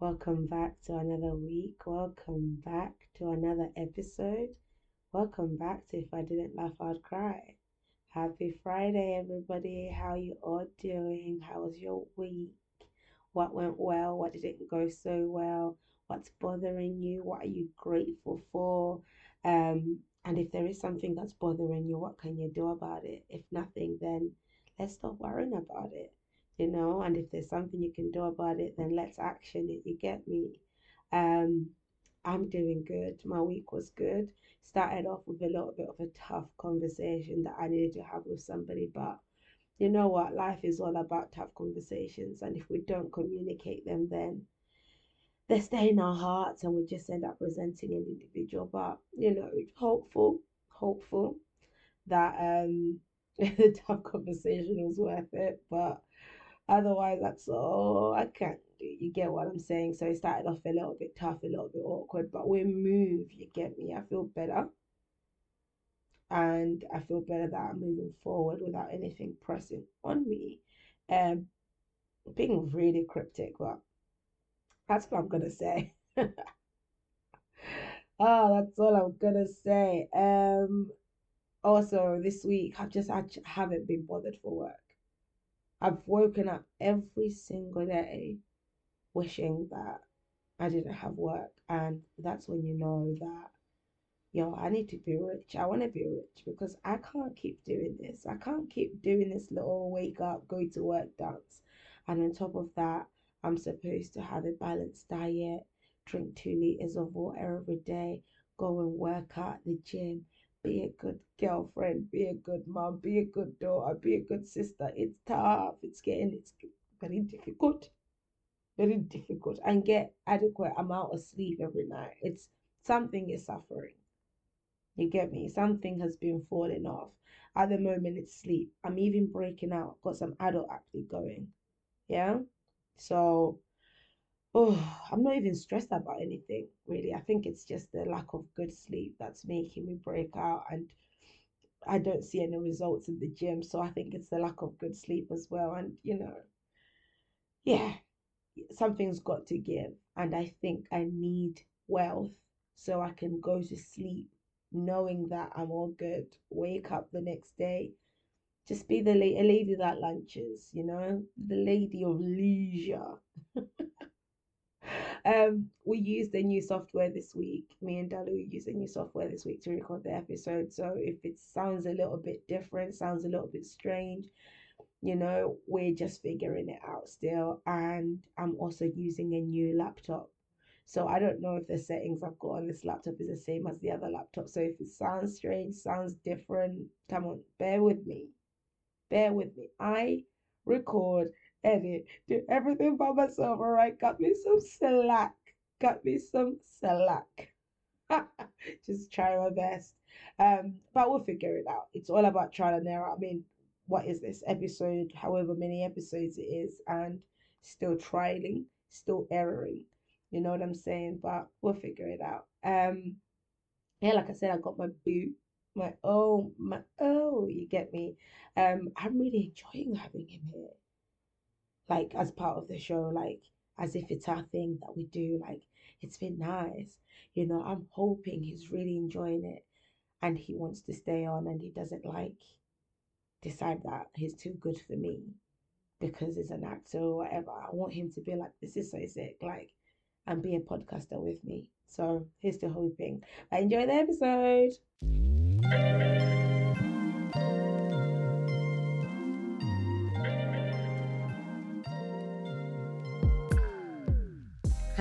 Welcome back to another week. Welcome back to another episode. Welcome back to If I Didn't Laugh, I'd Cry. Happy Friday, everybody. How you all doing? How was your week? What went well? What didn't go so well? What's bothering you? What are you grateful for? Um, and if there is something that's bothering you, what can you do about it? If nothing, then let's stop worrying about it you know and if there's something you can do about it then let's action it you get me? Um i'm doing good. My week was good. Started off with a little bit of a tough conversation that i needed to have with somebody but you know what? Life is all about tough conversations and if we don't communicate them then they stay in our hearts and we just end up resenting an individual. But you know hopeful hopeful that um the tough conversation was worth it. But Otherwise, that's all I can't do. You get what I'm saying? So it started off a little bit tough, a little bit awkward, but we move. You get me? I feel better. And I feel better that I'm moving forward without anything pressing on me. Um, being really cryptic, but that's what I'm gonna say. oh, that's all I'm gonna say. Um, also this week I've just I haven't been bothered for work. I've woken up every single day wishing that I didn't have work. And that's when you know that, yo, I need to be rich. I want to be rich because I can't keep doing this. I can't keep doing this little wake up, go to work dance. And on top of that, I'm supposed to have a balanced diet, drink two liters of water every day, go and work out at the gym, be a good girlfriend, be a good mom, be a good daughter, be a good sister. It's tough. It's getting it's very difficult. Very difficult. And get adequate amount of sleep every night. It's something is suffering. You get me? Something has been falling off. At the moment it's sleep. I'm even breaking out. Got some adult acne going. Yeah? So oh, I'm not even stressed about anything really. I think it's just the lack of good sleep that's making me break out, and I don't see any results in the gym. So I think it's the lack of good sleep as well. And you know, yeah, something's got to give, and I think I need wealth so I can go to sleep knowing that I'm all good. Wake up the next day. Just be the la- a lady that lunches, you know, the lady of leisure. um, we used a new software this week. Me and Dalu used a new software this week to record the episode. So if it sounds a little bit different, sounds a little bit strange, you know, we're just figuring it out still. And I'm also using a new laptop. So I don't know if the settings I've got on this laptop is the same as the other laptop. So if it sounds strange, sounds different, come on, bear with me. Bear with me. I record Eddie, do everything by myself, all right? Got me some slack. Got me some slack. Just try my best. Um, but we'll figure it out. It's all about trial and error. I mean, what is this episode? However many episodes it is, and still trialing, still erroring. You know what I'm saying? But we'll figure it out. Um, yeah, like I said, I got my boot, my oh, my oh, you get me. Um, I'm really enjoying having him here, like as part of the show, like as if it's our thing that we do. Like it's been nice, you know. I'm hoping he's really enjoying it, and he wants to stay on, and he doesn't like decide that he's too good for me because he's an actor or whatever. I want him to be like, this is so sick, like, and be a podcaster with me. So here's to hoping. I enjoy the episode.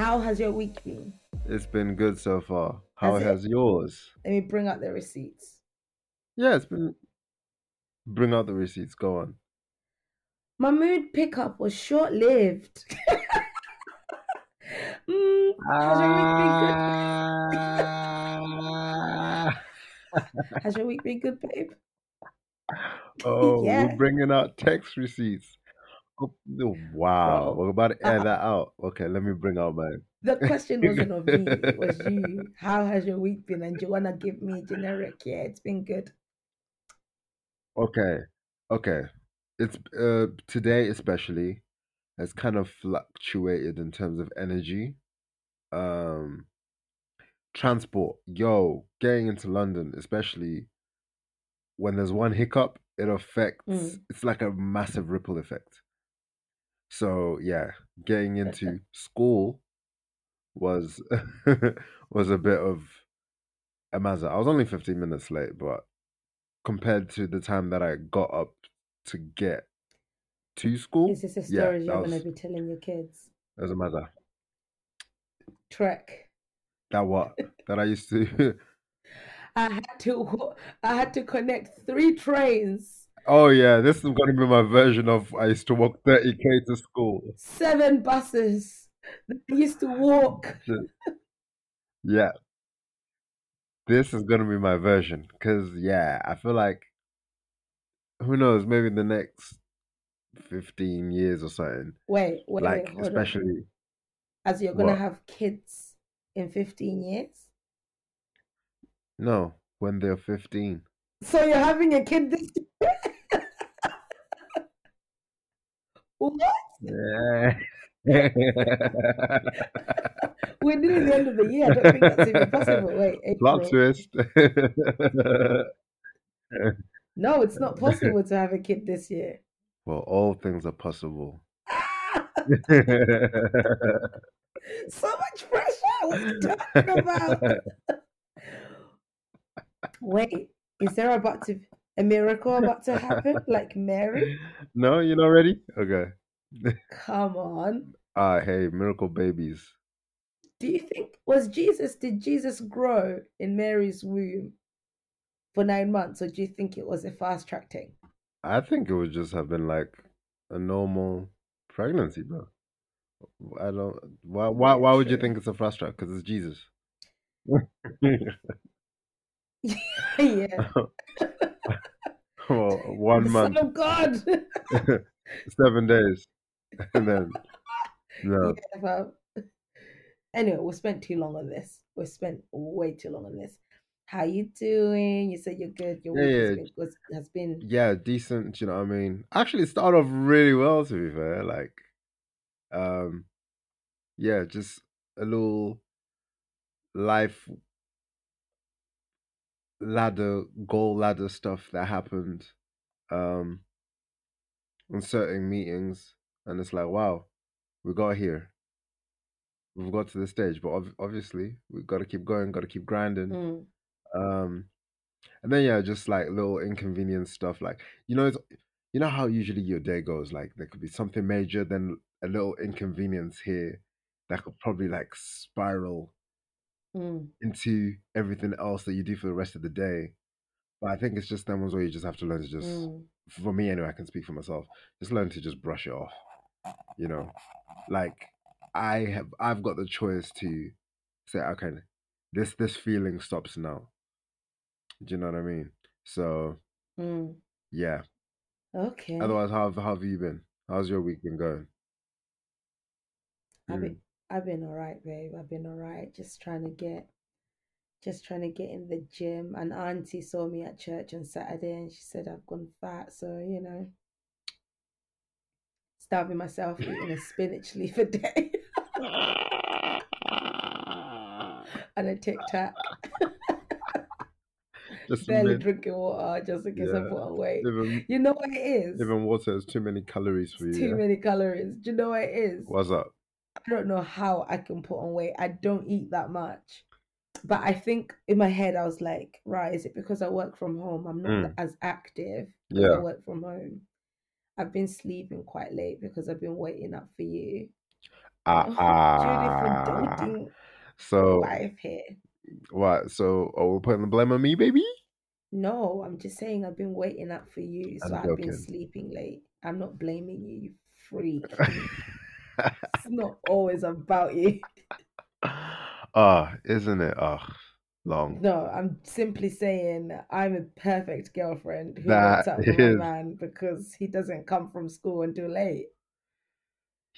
How has your week been? It's been good so far. How Has has yours? Let me bring out the receipts. Yeah, it's been. Bring out the receipts. Go on. My mood pickup was short lived. mm, has your week been good? Has your week been good, babe? oh, Yeah. we're bringing out text receipts. Oh, oh, wow, Bro, we're about to air uh, that out. Okay, let me bring out mine. The question wasn't of me, it was you. How has your week been? And do you want to give me a generic? Yeah, it's been good. Okay, okay. It's uh today especially has kind of fluctuated in terms of energy. Um, transport, yo, getting into London, especially when there's one hiccup, it affects. Mm. It's like a massive ripple effect. So yeah, getting into school was was a bit of a mazza. I was only 15 minutes late, but compared to the time that I got up to get to school, Is this a story that you're going to be telling your kids? was a mazza. Trek. That what? that I used to. I had to I had to connect three trains, oh yeah, this is gonna be my version of I used to walk 30k to school. seven buses. I used to walk. Yeah, this is gonna be my version because yeah, I feel like who knows, maybe the next 15 years or something. Wait, wait, Like wait, hold on. especially As you're gonna what? have kids in 15 years? No, when they're 15. So you're having a kid this year? What? Yeah. We're nearly the end of the year. I don't think that's even possible. Wait, Plot April. twist. No, it's not possible to have a kid this year. well, all things are possible. so much pressure. What are you talking about? Wait, is there about to a miracle about to happen? Like Mary? no, you're not ready? Okay. Come on. Ah, hey, miracle babies. Do you think was Jesus did Jesus grow in Mary's womb for nine months, or do you think it was a fast track thing? I think it would just have been like a normal pregnancy, bro. I don't. Why? Why? Why would you think it's a fast track? Because it's Jesus. yeah. well, one the month, Son of God. seven days, and then no. Yeah, fam. Anyway, we spent too long on this. We spent way too long on this. How you doing? You said you're good. Your Yeah, week has been, was, has been yeah, decent. You know what I mean? Actually, it started off really well. To be fair, like, um, yeah, just a little life ladder, goal ladder stuff that happened, um, in certain meetings, and it's like, wow, we got here. We've got to the stage, but ob- obviously we've got to keep going, got to keep grinding. mm, Um, and then yeah, just like little inconvenience stuff. Like you know, it's you know how usually your day goes. Like there could be something major, then a little inconvenience here that could probably like spiral mm. into everything else that you do for the rest of the day. But I think it's just them ones where you just have to learn to just. Mm. For me anyway, I can speak for myself. Just learn to just brush it off. You know, like I have, I've got the choice to say, okay, this this feeling stops now. Do you know what I mean? So Mm. yeah. Okay. Otherwise, how how have you been? How's your week been going? Mm. I've been all right, babe. I've been all right. Just trying to get just trying to get in the gym. And auntie saw me at church on Saturday and she said I've gone fat, so you know. Starving myself eating a spinach leaf a day and a tic tac. Just Barely drinking water just in case I Yeah. put on weight. even You know what it is? even water is too many calories for It's you. too yeah? many calories. Do you know what it is? What's up? I don't know how I can put on weight. I don't eat that much. But I think in my head, I was like, right, is it because I work from home? I'm not Mm. as active Yeah. I work from home. I've been sleeping quite late because I've been waiting up for you. Ah, doting So wife here. what? So are we putting the blame on me, baby? No, I'm just saying I've been waiting up for you, so I've been sleeping late. I'm not blaming you, you freak. Not always about you. Ah, isn't it? Ah, long. No, I'm simply saying I'm a perfect girlfriend who That waits up for is- my man because he doesn't come from school until late,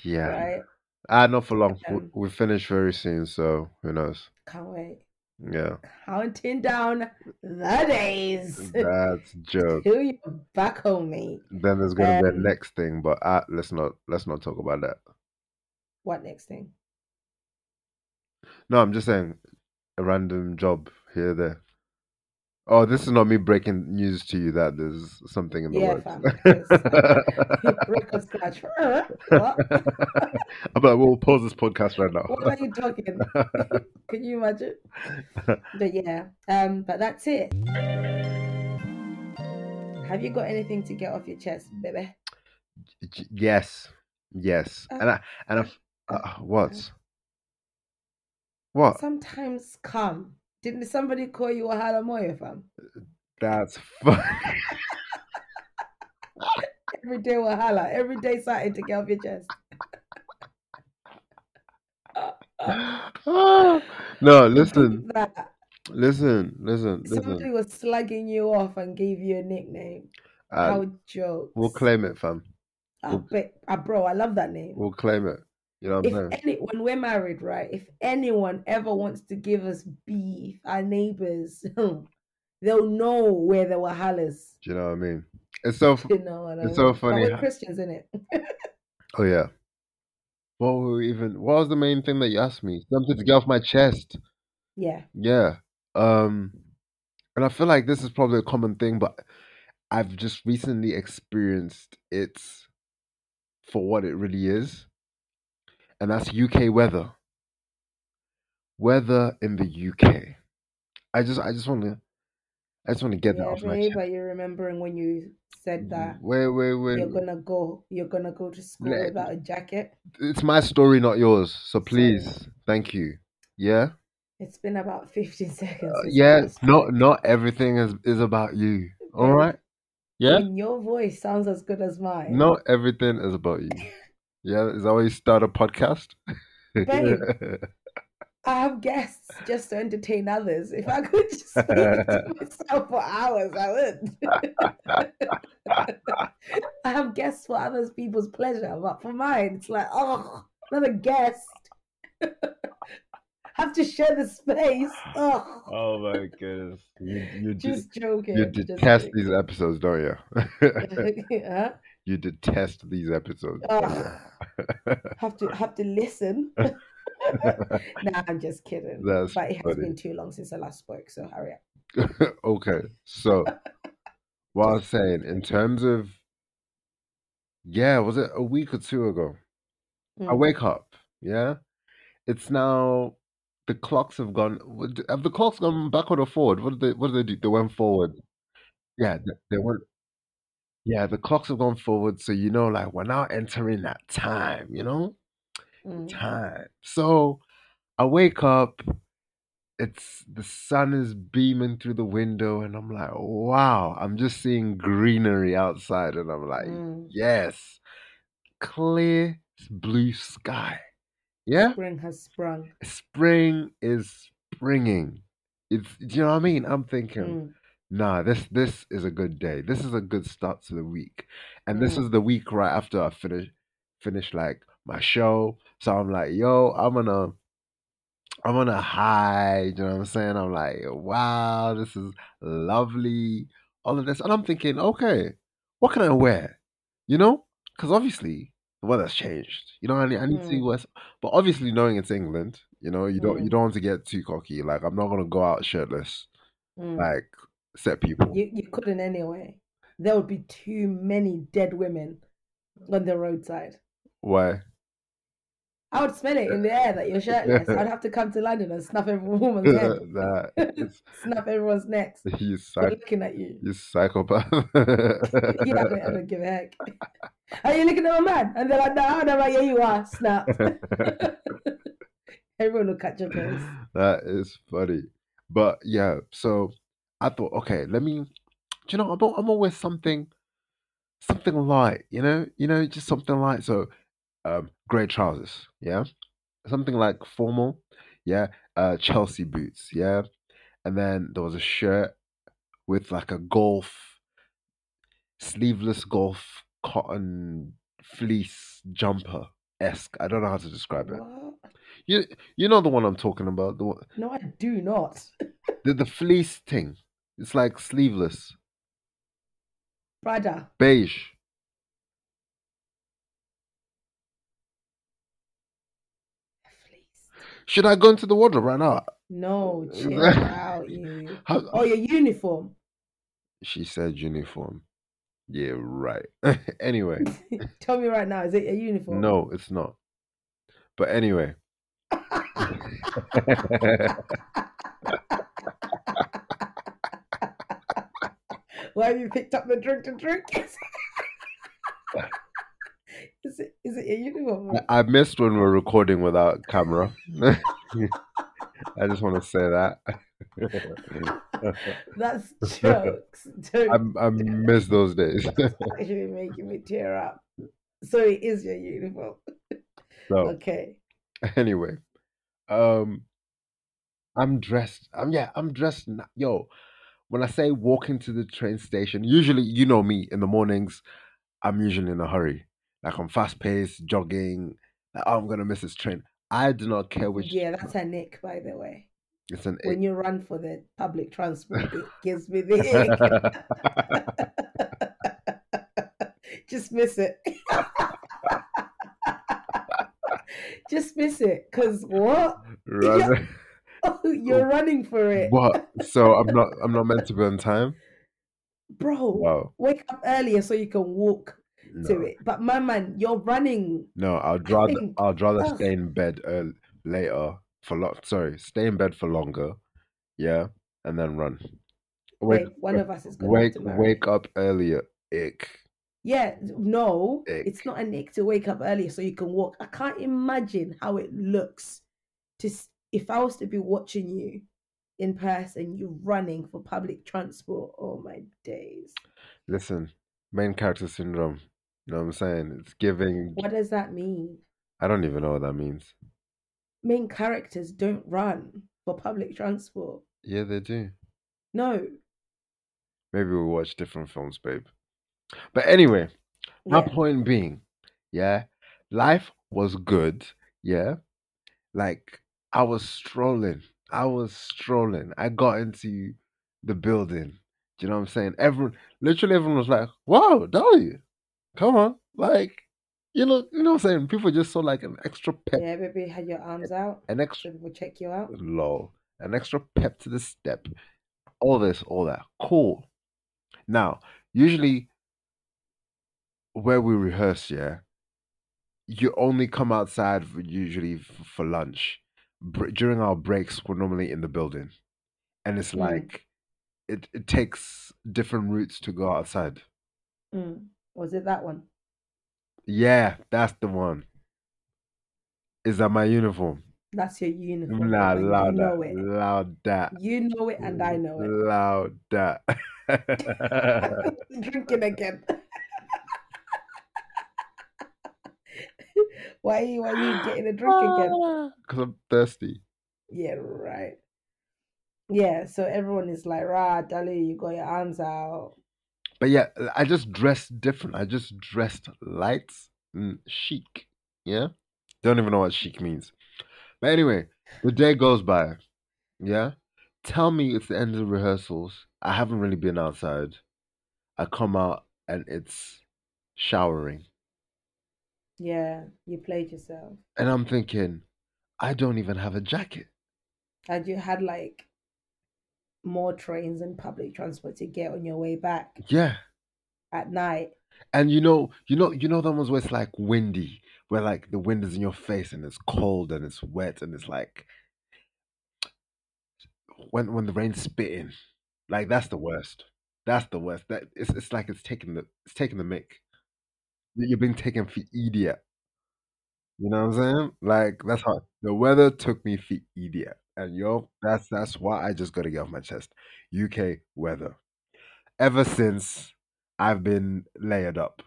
Yeah. right? Ah, not for long. We, Um, we finish very soon, so who knows? Can't wait. Yeah, Counting down the days that's joke. till you're back home, mate. Then there's gonna be a Um, next thing, but ah, let's not let's not talk about that. What next thing? No, I'm just saying a random job here there. Oh, this is not me breaking news to you that there's something in the Yeah, works. fam, because- Record scratch. Uh. I'm like, we'll pause this podcast right now. What are you talking? Can you imagine? But yeah, um, but that's it. Have you got anything to get off your chest, baby? Yes, yes, and I and I, uh, what? What? Sometimes come. Didn't somebody call you a halamoya fam? That's funny. Every day wahala. Every day something to get off your chest. no, listen, That listen, listen, somebody was slugging you off and gave you a nickname. Uh, How jokes. we'll claim it, fam. I bet, ah, bro, I love that name. We'll claim it. You know what I'm if any when we're married, right? If anyone ever wants to give us beef, our neighbors, they'll know where the wahalas. Do you know what I mean? It's so. You know I It's so funny But we're Christians, in it? Oh yeah. What were we even? What was the main thing that you asked me? Something to get off my chest. yeah. Yeah. Um, and I feel like this is probably a common thing, but I've just recently experienced it for what it really is, and that's UK weather. Weather in the UK. I just, I just want to, I just want to get that off my chest. are you're remembering when you said that Wait, wait, wait. you're gonna go you're gonna go to school Let- without a jacket? It's my story, not yours. So Sorry. please, thank you. Yeah. It's been about 15 seconds. Uh, yeah. Not, not everything is is about you. All right. Yeah. Your voice sounds as good as mine. Not everything is about you. Yeah, is that why you start a podcast? Babe. I have guests just to entertain others. If I could just speak to myself for hours, I would. I have guests for other people's pleasure, but for mine, it's like, oh, another guest. have to share the space. Oh, oh my goodness. You you, de- just joking. you just detest joking. these episodes, don't you? huh? You detest these episodes. don't have to have to listen. nah, I'm just kidding. That's but it has funny. been too long since I last spoke, so hurry up. okay, so what I was saying in terms of yeah, was it a week or two ago? I Mm. wake up, yeah. It's now the clocks have gone. Have the clocks gone backward or forward? What did they? What did they do? They went forward. Yeah, they, they went. Yeah, the clocks have gone forward, so you know, like we're now entering that time. You know, Mm. time. So I wake up. It's the sun is beaming through the window, and I'm like, wow! I'm just seeing greenery outside, and I'm like, Mm. yes. clear blue sky. Yeah, Spring has sprung. spring is springing. It's do you know what I mean? I'm thinking, Mm. Nah, this this is a good day. This is a good start to the week, and this Mm. is the week right after I finish finish like my show. So I'm like, yo, I'm gonna I'm on a high. You know what I'm saying? I'm like, wow, this is lovely. All of this, and I'm thinking, okay, what can I wear? You know, because obviously the weather's changed. You know, I need, I need to see Mm. what's. But obviously, knowing it's England, you know, you don't you Mm. don't want to get too cocky. Like, I'm not gonna go out shirtless. Mm. Like, set people. You you couldn't anyway. There would be too many dead women on the roadside. Why? I would smell it in the air that you're shirtless. I'd have to come to London and snuff every woman's head, nah, snuff everyone's necks. you They're psych, looking at you. you psychopath. yeah, I don't, I don't give a heck. Are you looking at my man? And they're like, no, I'm like, yeah, you are. Snap. Everyone will catch your toes. that is funny. But yeah, so I thought, okay, let me. Do you know? I'm I'm gonna something, something light. You know, you know, just something light. So, um, grey trousers. Yeah, something like formal. Yeah, uh, Chelsea boots. Yeah, and then there was a shirt with like a golf, sleeveless golf cotton fleece jumper esque. I don't know how to describe it. What? You you know the one I'm talking about. The one, No, I do not. the, the fleece thing. It's like sleeveless, Brother. beige. Should I go into the wardrobe right now? No, chill out, you. How- Oh, your uniform. She said uniform. Yeah, right. anyway, Tell me right now, is it a uniform? no, it's not. But anyway, Why have you picked up the drink to drink? is it is it a uniform? I- I missed when we're recording without camera. I just want to say that. That's jokes. Don't I I miss those days. actually making me tear up. So it is your uniform. so Okay. anyway, um, I'm dressed. I'm yeah, I'm dressed. Yo, when I say walking to the train station, usually you know me in the mornings. I'm usually in a hurry. Like I'm fast paced, jogging. Like, oh, I'm gonna miss this train. I do not care which. Yeah, that's a nick, by the way. It's an When you run for the public transport, it gives me the ick. Just miss it. Just miss it. Because what? you're running for it. what? So I'm not. I'm not meant to be on time. Bro, Wow. wake up earlier so you can walk to it. But my man, you're running. no. I'd rather. think- I'd rather stay in bed early, later for long. Sorry, stay in bed for longer. Yeah, and then run. Wake, Wait, one of us is going wake, to marry. wake up earlier. Ick. Yeah, no, Ick. it's not a nick to wake up earlier so you can walk. I can't imagine how it looks to if I was to be watching you in person, you running for public transport. Oh my days! Listen, main character syndrome. You know what I'm saying? It's giving. What does that mean? I don't even know what that means. Main characters don't run for public transport. Yeah, they do. No. Maybe we'll watch different films, babe. But anyway, my Yeah. point being, yeah, life was good. Yeah, like I was strolling. I was strolling. I got into the building. Do you know what I'm saying? Everyone, literally, everyone was like, "Wow, Dolly, come on!" Like, you know, you know what I'm saying? People just saw like an extra pep, Yeah, baby, had your arms out an extra so people check you out. lol, an extra pep to the step. All this, all that, cool. Now, usually, where we rehearse, yeah, you only come outside for, usually for lunch. Br- during our breaks, we're normally in the building, and it's Mm. like it, it takes different routes to go outside. Mm. Was it that one? Yeah, that's the one. Is that my uniform? That's your uniform. Nah, loud you know that, it. loud that, You know it, and I know it. loud that. Drinking again. Why are you why are you getting a drink again? Ah. Because I'm thirsty. Yeah, right. Yeah, so everyone is like, rah, Dali, you got your arms out. But yeah, I just dressed different. I just dressed light and chic. Yeah? Don't even know what chic means. But anyway, the day goes by. Yeah? Tell me it's the end of rehearsals. I haven't really been outside. I come out and it's showering. Yeah, you played yourself. And I'm thinking, I don't even have a jacket. And you had like more trains and public transport to get on your way back Yeah. at night. And you know, you know, you know that ones where it's like windy, where like the wind is in your face and it's cold and it's wet and it's like when when the rain's spitting, like that's the worst. That's the worst. That it's it's like it's taking the it's taking the mick. You- You're being taken for idiot. You know what I'm saying? Like that's how the weather took me for idiot. And yo, that's that's why I just got to get off my chest. UK weather. Ever since I've been layered up.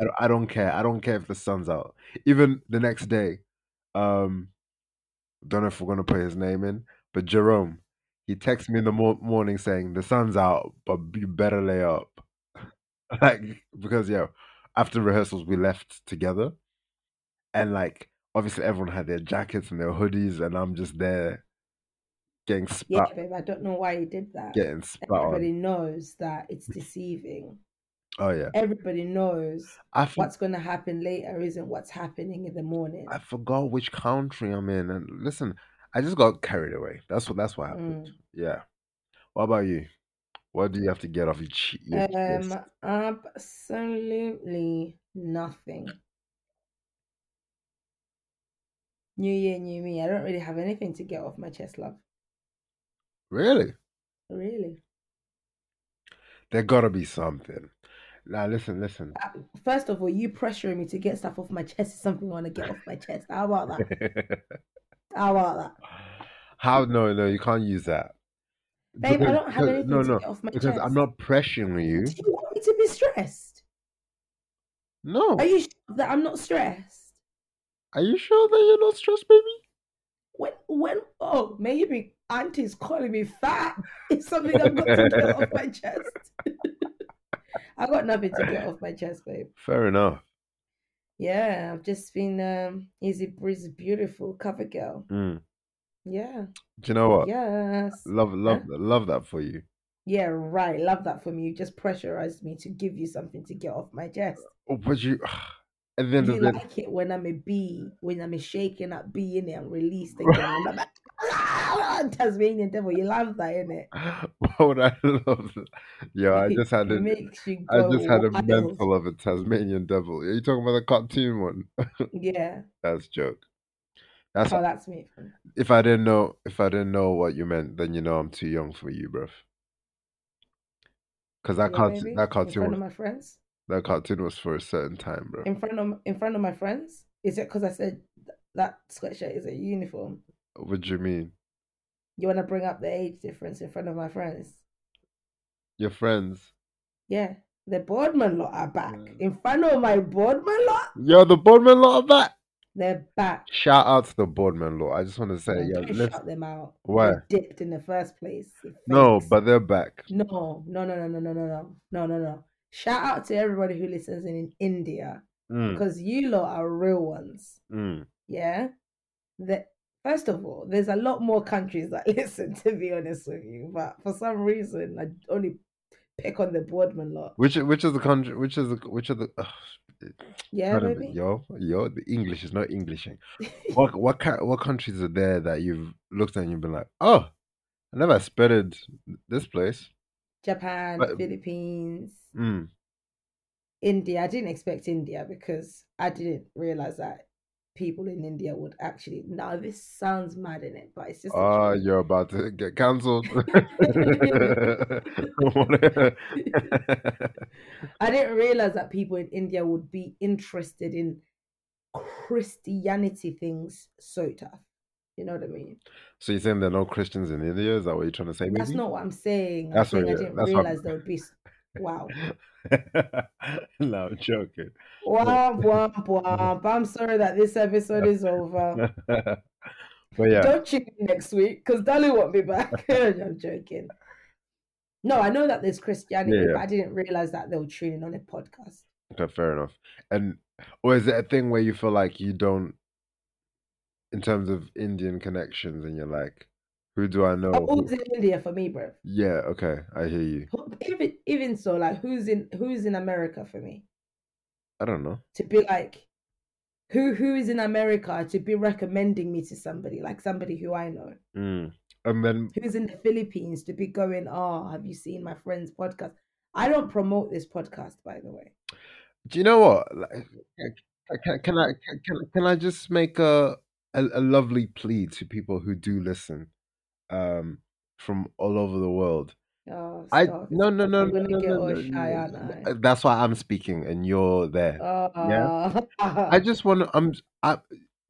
I don't, I don't care. I don't care if the sun's out. Even the next day, um, don't know if we're gonna put his name in, but Jerome, he texted me in the mor- morning saying the sun's out, but you better lay up, like because yeah, after rehearsals we left together, and like obviously everyone had their jackets and their hoodies, and I'm just there getting spat Yeah, babe, I don't know why you did that. getting spat on. Everybody knows that it's deceiving. Oh yeah, Everybody knows what's going to happen later isn't what's happening in the morning. I forgot which country I'm in, and listen, I just got carried away. That's what that's what happened. Mm. Yeah. What about you? What do you have to get off your, che- your chest? Um, absolutely nothing. New year, new me. I don't really have anything to get off my chest, love. Really? Really. There gotta be something. Now listen, listen. Uh, First of all, you pressuring me to get stuff off my chest is something I want to get off my chest. How about that? How about that? How? No, no, you can't use that. Babe, I don't have because- anything no, to no, get off my chest. because chest. I'm not pressuring you. Do you want me to be stressed? No. Are you sure that I'm not stressed? Are you sure that you're not stressed, baby? When, when, oh, maybe auntie's calling me fat. It's something I've got to get off my chest. I've got nothing to get off my chest, babe. Fair enough. Yeah, I've just been um easy breezy, beautiful cover girl. Mm. Yeah. Do you know what? Yes. Love, love, love that for you. Yeah, right. Love that from you. You just pressurized me to give you something to get off my chest. Oh, But you, at the end You the like it when I'm a bee, when I'm a shaking up bee in it and released again. And I'm like, "Ah, Tasmanian devil. You love that, innit? What would I love? that? Yeah, I just had it a, makes you I just had a wild. mental of a Tasmanian devil. Are you talking about the cartoon one? Yeah. That's joke. That's Oh, that's me. if I didn't know if I didn't know what you meant, then you know I'm too young for you, bruv. Because that Yeah, cartoon, baby. that in cartoon, front of was, my friends. that cartoon was for a certain time, bro. In front of in front of my friends. Is it because I said that sweatshirt is a uniform? What do you mean? You want to bring up the age difference in front of my friends? Your friends? Yeah, the boardman lot are back Yeah. in front of my boardman lot. Yo, the boardman lot of that. They're back. Shout out to the boardman law. I just want to say, yeah, don't let's, shut them out. Why? They dipped in the first place. the no, but they're back. no, no, no, no, no, no, no, no, no, no, no. Shout out to everybody who listens in, in India Mm, because you lot are real ones. mm. Yeah. That first of all, there's a lot more countries that listen. To be honest with you, but for some reason, I only pick on the boardman lot. Which which is the country? Which is the which of the? ugh, Yeah, pardon me. Yo, yo, the English is not Englishing. what what what countries are there that you've looked at and you've been like, oh, I never expected this place. Japan, But- Philippines, Mm. India. I didn't expect India because I didn't realize that people in India would actually. Now this sounds mad in it, but it's just. Ah, truth. you're about to get cancelled. I didn't realize that people in India would be interested in Christianity things so tough. You know what I mean? so you're saying there are no Christians in India? Is that what you're trying to say? Maybe That's not what I'm saying. I'm That's what I didn't that's what- realize there would be. Wow. no, I'm joking. Womp womp womp. I'm sorry that this episode is over. but yeah, Don't tune in next week because Dolly won't be back. I'm joking. No, I know that there's Christianity, yeah. but I didn't realize that they were tuning on a podcast. okay, fair enough. And or is it a thing where you feel like you don't, in terms of Indian connections, and you're like, who do I know? Oh, who's in India for me, bro? Yeah, okay, I hear you. Even even so, like who's in who's in America for me I don't know. to be like, who who is in America to be recommending me to somebody like somebody who I know. Mm. And then Who's in the Philippines to be going? Oh, have you seen my friend's podcast? I don't promote this podcast, by the way. Do you know what? Like, can, can I can, can I just make a, a a lovely plea to people who do listen, um, from all over the world? Oh, I no no no no no no, no, shy, no. That's why I'm speaking and you're there. Oh, I just want to. I'm I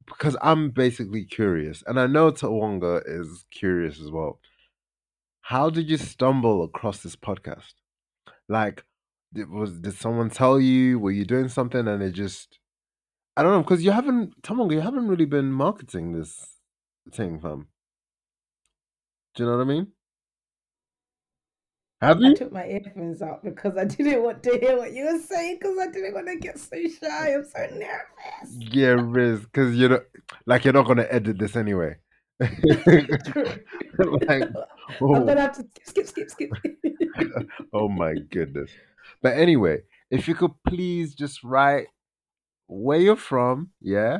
because I'm basically curious, and I know Tawonga is curious as well. How did you stumble across this podcast? Like, did, was did someone tell you? Were you doing something and it just? I don't know because you haven't, Tawonga, you haven't really been marketing this thing, fam. Do you know what I mean? Have I you? took my earphones out because I didn't want to hear what you were saying because I didn't want to get so shy. I'm so nervous. Yeah, Riz, because you're not like you're not gonna edit this anyway. like, I'm oh, gonna have to skip, skip, skip, skip. oh my goodness. But anyway, if you could please just write where you're from, yeah,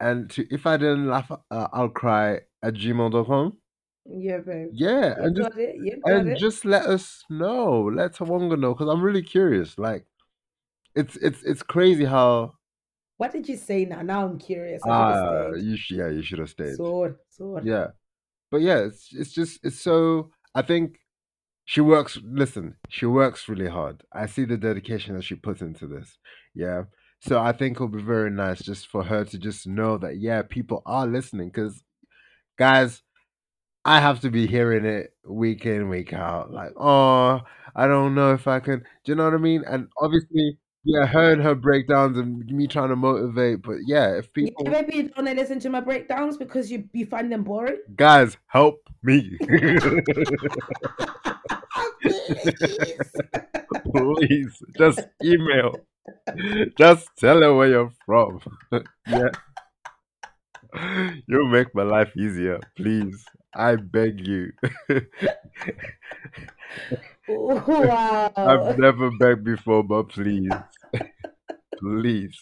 and to if I didn't laugh, uh, I'll cry at gmail.com. yeah, babe. Yeah, You and just got it. You got and it. just let us know. Let Tawonga know because I'm really curious. Like, it's it's it's crazy how What did you say now? Now I'm curious. I should ah stayed. you sh- yeah you should have stayed. Sword, sword. Yeah. But yeah, it's it's just it's so I think she works listen, she works really hard. I see the dedication that she puts into this. Yeah. So I think it'll be very nice just for her to just know that yeah, people are listening cuz guys I have to be hearing it week in, week out. Like, oh, I don't know if I can. Do you know what I mean? And obviously, yeah, her and her breakdowns and me trying to motivate. But yeah, if Yeah, people, maybe you don't listen to my breakdowns because you you find them boring. guys, help me. Please. please just email just tell her where you're from yeah you'll make my life easier please i beg you wow. i've never begged before but please please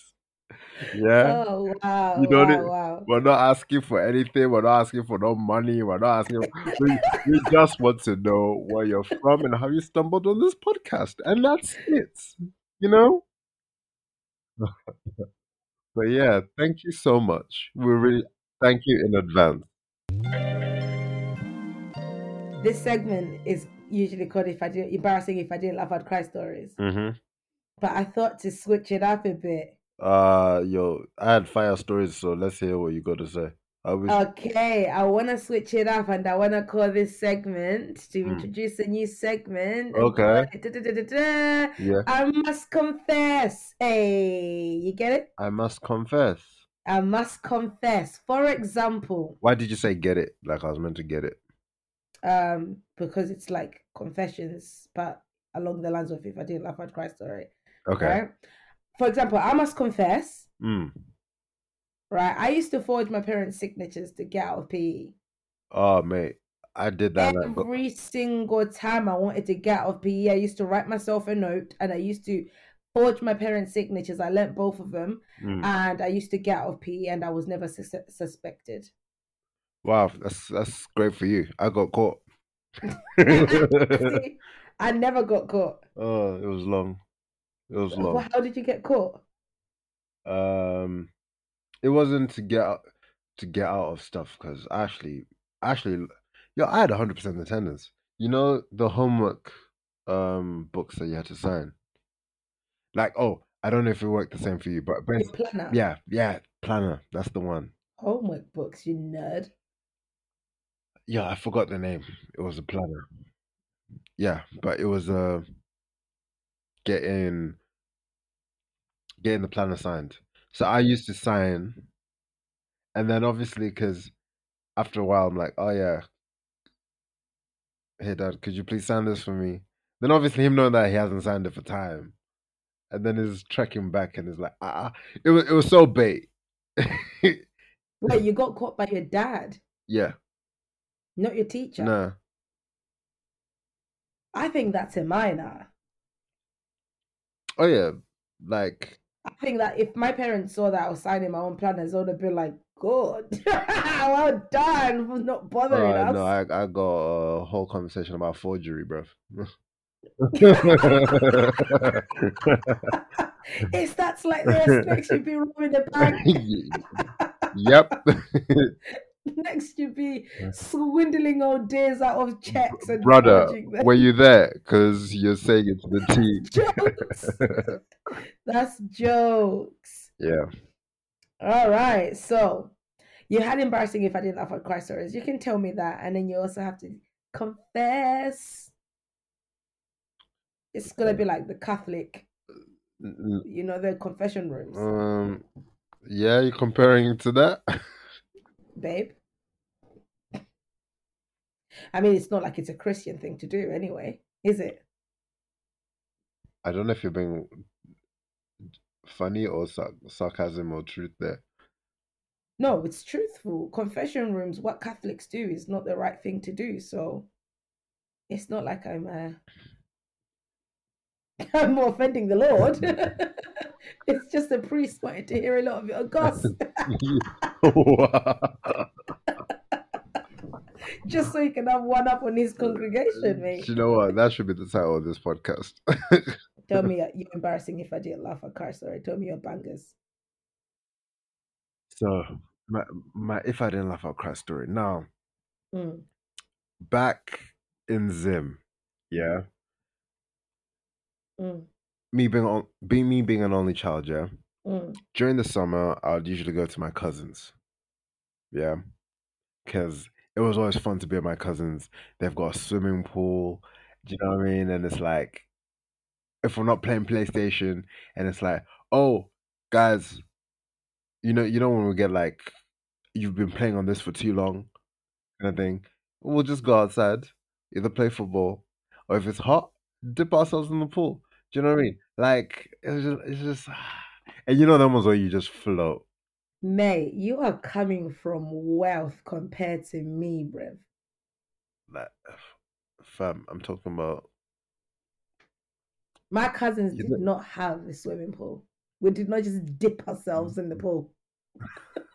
yeah Oh wow. You know wow, wow. we're not asking for anything we're not asking for no money we're not asking we, we just want to know where you're from and how you stumbled on this podcast and that's it you know But yeah, thank you so much. We really thank you in advance. This segment is usually called if I didn't embarrassing if I didn't laugh at cry stories. Mm-hmm. But I thought to switch it up a bit. Uh, yo, I had fire stories, so let's hear what you got to say. I wish. Okay, I want to switch it up and I want to call this segment to Hmm. introduce a new segment. Okay. yeah, I must confess. Hey, you get it? I must confess. I must confess. For example, Why did you say get it? Like I was meant to get it. Um, because it's like confessions, but along the lines of if I didn't laugh at Christ story. Okay. Right? For example, I must confess, Mm. right? I used to forge my parents' signatures to get out of PE. Oh, mate, I did that. Like, but- Every single time I wanted to get out of PE, I used to write myself a note and I used to forge my parents' signatures. I learnt both of them Mm. and I used to get out of PE and I was never sus- suspected. Wow, that's that's great for you. I got caught. See, I never got caught. oh, it was long. It was long. Well, how did you get caught? Um, it wasn't to get out, to get out of stuff because actually, actually, yo, I had hundred percent attendance. You know the homework um books that you had to sign. Like, oh, I don't know if it worked the same for you, but, but planner. yeah, yeah, planner. That's the one. Homework books, you nerd. Yeah, I forgot the name. It was a planner. Yeah, but it was uh getting getting the planner signed. So I used to sign, and then obviously because after a while I'm like, oh yeah, hey dad, could you please sign this for me? Then obviously him knowing that he hasn't signed it for time, and then he's tracking back and he's like, ah, it was it was so bait. Wait, you got caught by your dad, yeah, not your teacher. no, I think that's a minor. oh yeah, like I think that if my parents saw that I was signing my own planners, they would have been like, "Good, well done for not bothering uh, us." no, I I got a whole conversation about forgery, bro. it's that's like this. Next you'd be robbing the bank. yep. Next you'd be swindling old days out of checks and Brother, were you there? Because you're saying it to the team Jokes. That's jokes. yeah. All right. So you had embarrassing if I didn't laugh at Christ stories. You can tell me that, and then you also have to confess. It's gonna be like the Catholic, you know, the confession rooms, Um. Yeah, you're comparing it to that. babe. I mean, it's not like it's a Christian thing to do, anyway, is it? I don't know if you're being funny or sar- sarcasm or truth there. No, it's truthful. Confession rooms, what Catholics do is not the right thing to do. So it's not like I'm uh, I'm offending the Lord. it's just a priest wanting to hear a lot of your gossip, just so he can have one up on his congregation, mate. Do you know what? That should be the title of this podcast. Tell me uh, you're embarrassing if I didn't laugh at car story. Tell me your bangers. so, my, my if I didn't laugh at Christ story. Now, Mm, back in Zim, yeah, mm, me being on, being me being an only child, yeah. mm. During the summer, I'd usually go to my cousins, yeah, because it was always fun to be at my cousins. They've got a swimming pool, do you know what I mean? And it's like, if we're not playing PlayStation, and it's like, oh, guys, you know, you know when we get like, you've been playing on this for too long, kind of thing. We'll just go outside, either play football, or if it's hot, dip ourselves in the pool. Do you know what I mean? Like it's just, it's just, and you know them ones where you just float. Mate, you are coming from wealth compared to me, bruv. Like, fam, I'm talking about. My cousins You did know- not have a swimming pool. We did not just dip ourselves in the mm-hmm. pool.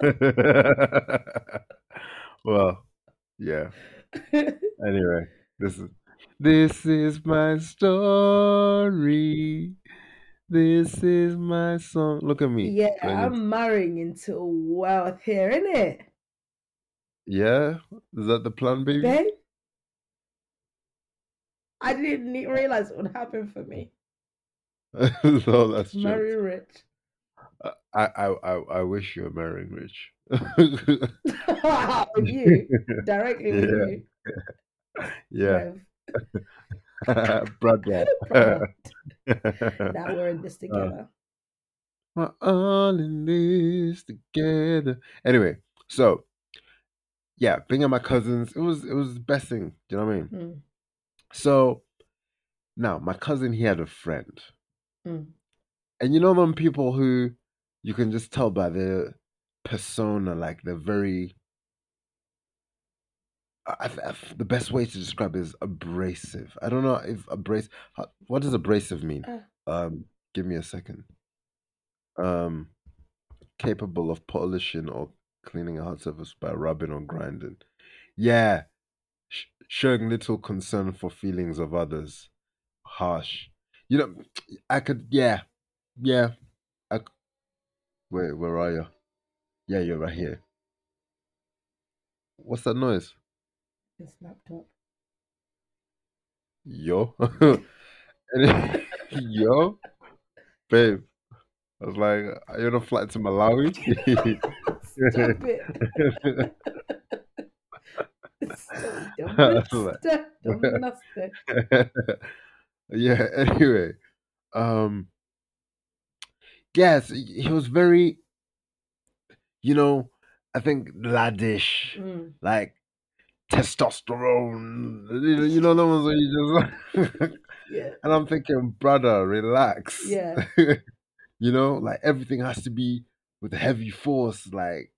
well, yeah. Anyway, this is this is my story. This is my song. Look at me. yeah. I'm marrying into wealth here, it? Yeah, is that the plan, baby? Babe? I didn't realize it would happen for me. no, that's true. Marry rich. I, I, I, I wish you were marrying rich. you. Directly with Yeah. you. yeah, Rev. brother. that we're in this together. We're all in this together. Anyway, so yeah, being at my cousins, it was it was the best thing. Do you know what I mean? Mm, So now my cousin he had a friend, mm. and you know them people who you can just tell by their persona, like they're very. I, I, the best way to describe it is abrasive. I don't know if abrasive. What does abrasive mean? Uh. Um, give me a second. Um, capable of polishing or cleaning a hard surface by rubbing or grinding. Yeah, sh- showing little concern for feelings of others. Harsh. You know, I could. Yeah, yeah. I. Wait, where are you? Yeah, you're right here. What's that noise? Laptop. Yo. Yo. Babe. I was like, are you on a flight to Malawi? Stop it. That's like- it. Yeah, anyway. Um, yes, he he was very, you know, I think laddish, Mm. like testosterone. You know, you know the ones where you just. Yeah. and I'm thinking, brother, relax. Yeah. you know, like everything has to be with heavy force, like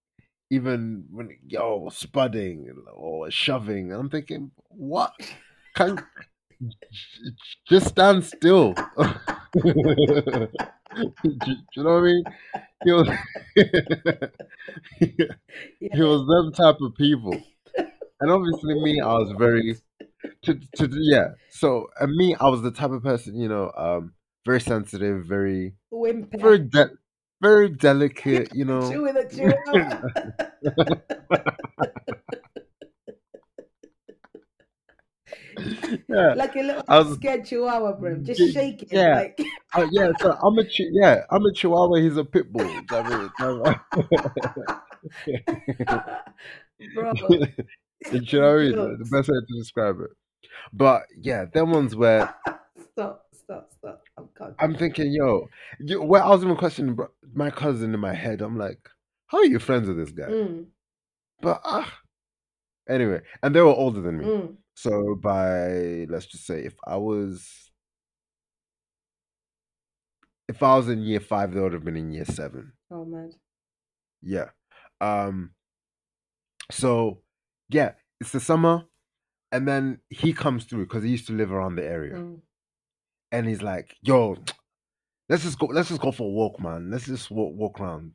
even when yo spudding or shoving. And I'm thinking, what? Can just stand still. do, do you know what I mean? He was, he Yeah. was them type of people, and obviously me, I was very to to yeah. So and me, I was the type of person, you know, um, very sensitive, very Whimper. very de- very delicate, you know. Chew with a chihuahua. yeah, like a little was- scared chihuahua, bro. Just Yeah, shaking. yeah. Like, Uh, yeah. So I'm a chi- yeah, I'm a Chihuahua. He's a pit bull. Bro. you know The best way to describe it. But yeah, them ones where Stop, stop, stop. I'm can't. I'm thinking, yo, you, where I was even questioning my cousin in my head. I'm like, how are you friends with this guy? Mm, But ah, anyway, and they were older than me. mm. So by let's just say, if I was, if I was in year five, they would have been in year seven. Oh man. Yeah. Um. So yeah, it's the summer, and then he comes through because he used to live around the area, Mm. and he's like, "Yo, let's just go. Let's just go for a walk, man. Let's just walk walk around."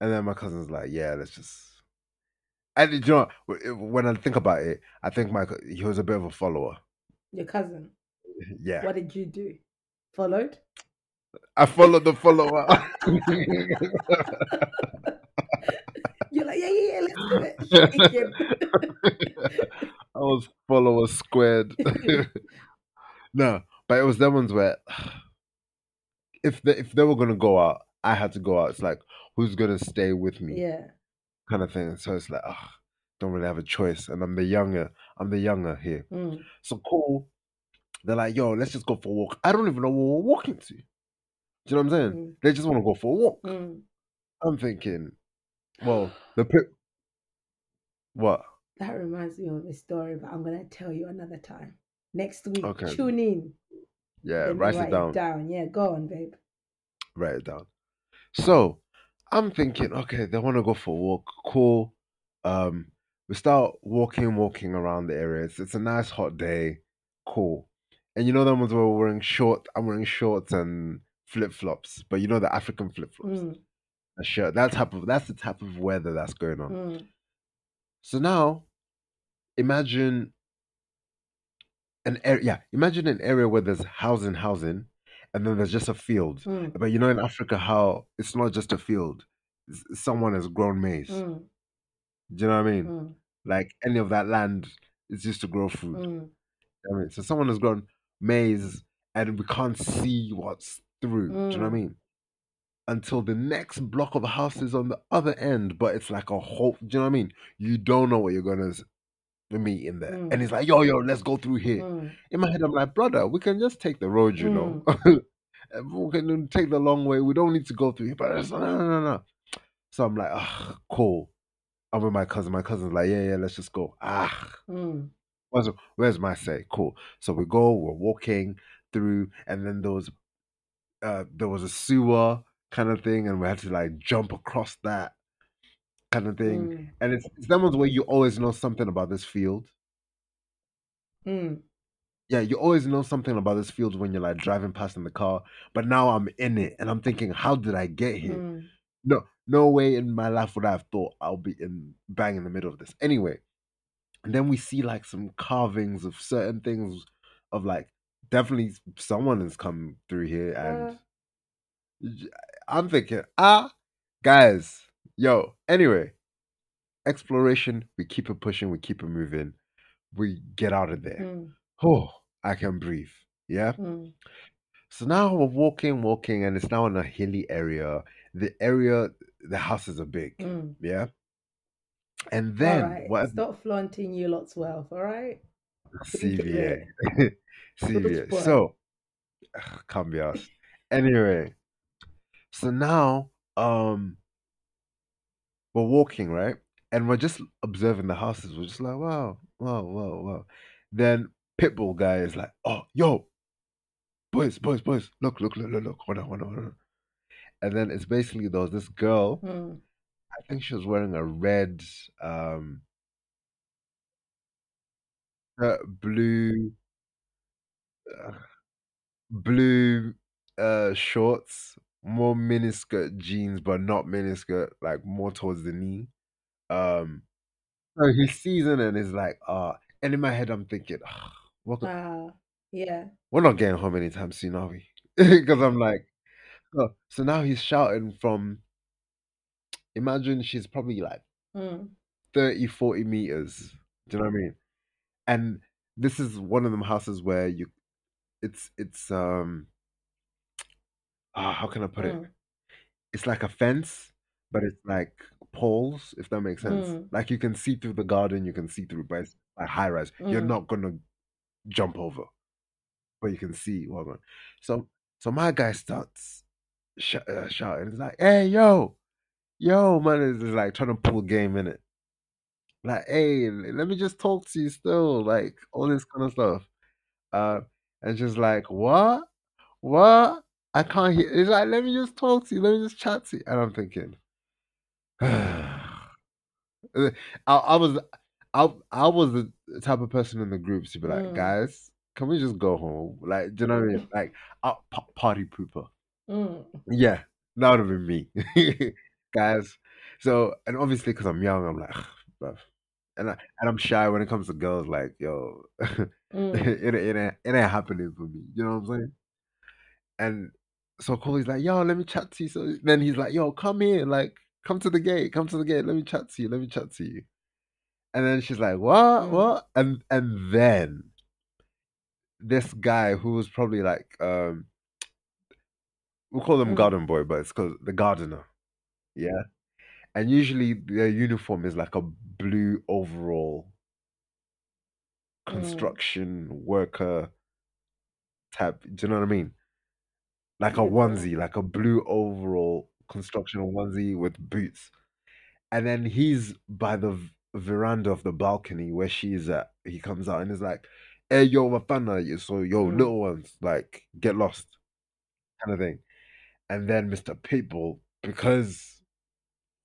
And then my cousin's like, "Yeah, let's just." And you know, when I think about it, I think my he was a bit of a follower. Your cousin. Yeah, What did you do? Followed? I followed the follower. Yeah, yeah, yeah, let's do it. I was follower squared. no, but it was them ones where if they, if they were gonna go out, I had to go out. It's like who's gonna stay with me, yeah. kind of thing. So it's like, ugh, don't really have a choice, and I'm the younger. I'm the younger here. Mm. So cool. They're like, yo, let's just go for a walk. I don't even know what we're walking to. Do you know what I'm saying? Mm. They just want to go for a walk. Mm. I'm thinking, well, the pit. What? That reminds me of a story, but I'm gonna tell you another time. Next week. Okay. Tune in. Yeah, Let write it down. down. Yeah, go on, babe. write it down. So I'm thinking, okay, they want to go for a walk. Cool. Um, we start walking, walking around the area. It's, it's a nice hot day. Cool. And you know them ones where we're wearing short. I'm wearing shorts and flip flops, but you know the African flip flops. Mm. A shirt. That type of that's the type of weather that's going on. Mm. So now, imagine an area. Yeah, imagine an area where there's housing, housing, and then there's just a field. Mm. But you know, in Africa, how it's not just a field; someone has grown maize. Mm. Do you know what I mean? Mm. Like any of that land is used to grow food. Mm. I mean, so someone has grown maize, and we can't see what's through. Do you know what I Mm. mean? Until the next block of houses on the other end, but it's like a whole. Do you know what I mean? You don't know what you're gonna meet in there, Mm. and it's like, yo, yo, let's go through here. Mm. In my head, I'm like, brother, we can just take the road, you know. We can take the long way. We don't need to go through here. But it's, no, no, no, no. So I'm like, ah, cool. I'm with my cousin. My cousin's like, yeah, yeah, let's just go. Ah, Mm. where's, where's my say? Cool. So we go. We're walking through, and then there was, uh, there was a sewer kind of thing, and we had to like jump across that kind of thing. Mm. And it's, it's that ones where you always know something about this field. Mm. yeah, you always know something about this field when you're like driving past in the car. But now I'm in it and I'm thinking, how did I get here? Mm. No, no way in my life would I have thought I'll be in bang in the middle of this. Anyway, and then we see like some carvings of certain things of like definitely someone has come through here and I'm thinking, ah, guys, yo, anyway, exploration, we keep it pushing, we keep it moving, we get out of there Mm. oh, I can breathe. Yeah. Mm. So now we're walking, walking, and it's now in a hilly area. The area, the houses are big. Mm. Yeah. And then right. what? Stop flaunting you lot's wealth, all right? CVA. CVA. So ugh, can't be asked. Anyway, so now um we're walking, right? And we're just observing the houses. We're just like, wow, wow, wow, wow. Then Pitbull guy is like, oh, yo, boys, boys, boys, look, look, look, look, look, hold on, hold on, hold on. And then it's basically there was this girl, Hmm. I think she was wearing a red, um, uh, blue, uh, blue uh shorts, more miniskirt jeans, but not miniskirt, like more towards the knee. Um, so he sees it and is like, ah, and in my head I'm thinking, ah, what Ah, yeah. we're not getting home anytime soon, are we? Because I'm like, oh, so now he's shouting from. Imagine she's probably like Hmm. 30, 40 meters. Do you know what I mean? And this is one of them houses where you, it's it's um, ah, how can I put it? Mm. It's like a fence, but it's like poles, if that makes sense. Mm. Like you can see through the garden, you can see through, but it's like high rise. You're Mm. not gonna jump over, but you can see what going. So so my guy starts sh- uh, shouting. It's like, hey yo, yo, man is is like trying to pull game in it. Like, hey, let me just talk to you still, like all this kind of stuff. Uh, and just like, what? What? I can't hear. It's like, let me just talk to you. Let me just chat to you. And I'm thinking, I, I was, I, I was the type of person in the groups to be like, Mm. guys, can we just go home? Like, do you know what I mean? Like, uh, pa- party pooper. Mm. Yeah, that would have been me, guys. So, and obviously, because I'm young, I'm like. And I, and I'm shy when it comes to girls. Like, yo, Mm. it, it, ain't, it ain't happening for me. You know what I'm saying? And so Corey's like, yo, let me chat to you. So then he's like, yo, come here, like, come to the gate, come to the gate. Let me chat to you. Let me chat to you. And then she's like, what, what? And and then this guy who was probably like, um, we'll call him Mm. Garden Boy, but it's called the gardener. Yeah. And usually their uniform is like a blue overall Mm. construction worker type. Do you know what I mean? Like a onesie, like a blue overall construction onesie with boots. And then he's by the veranda of the balcony where she's at. He comes out and is like, Hey, yo, Wafana, you- so yo, little ones, like, get lost, kind of thing. And then Mr. Pitbull, because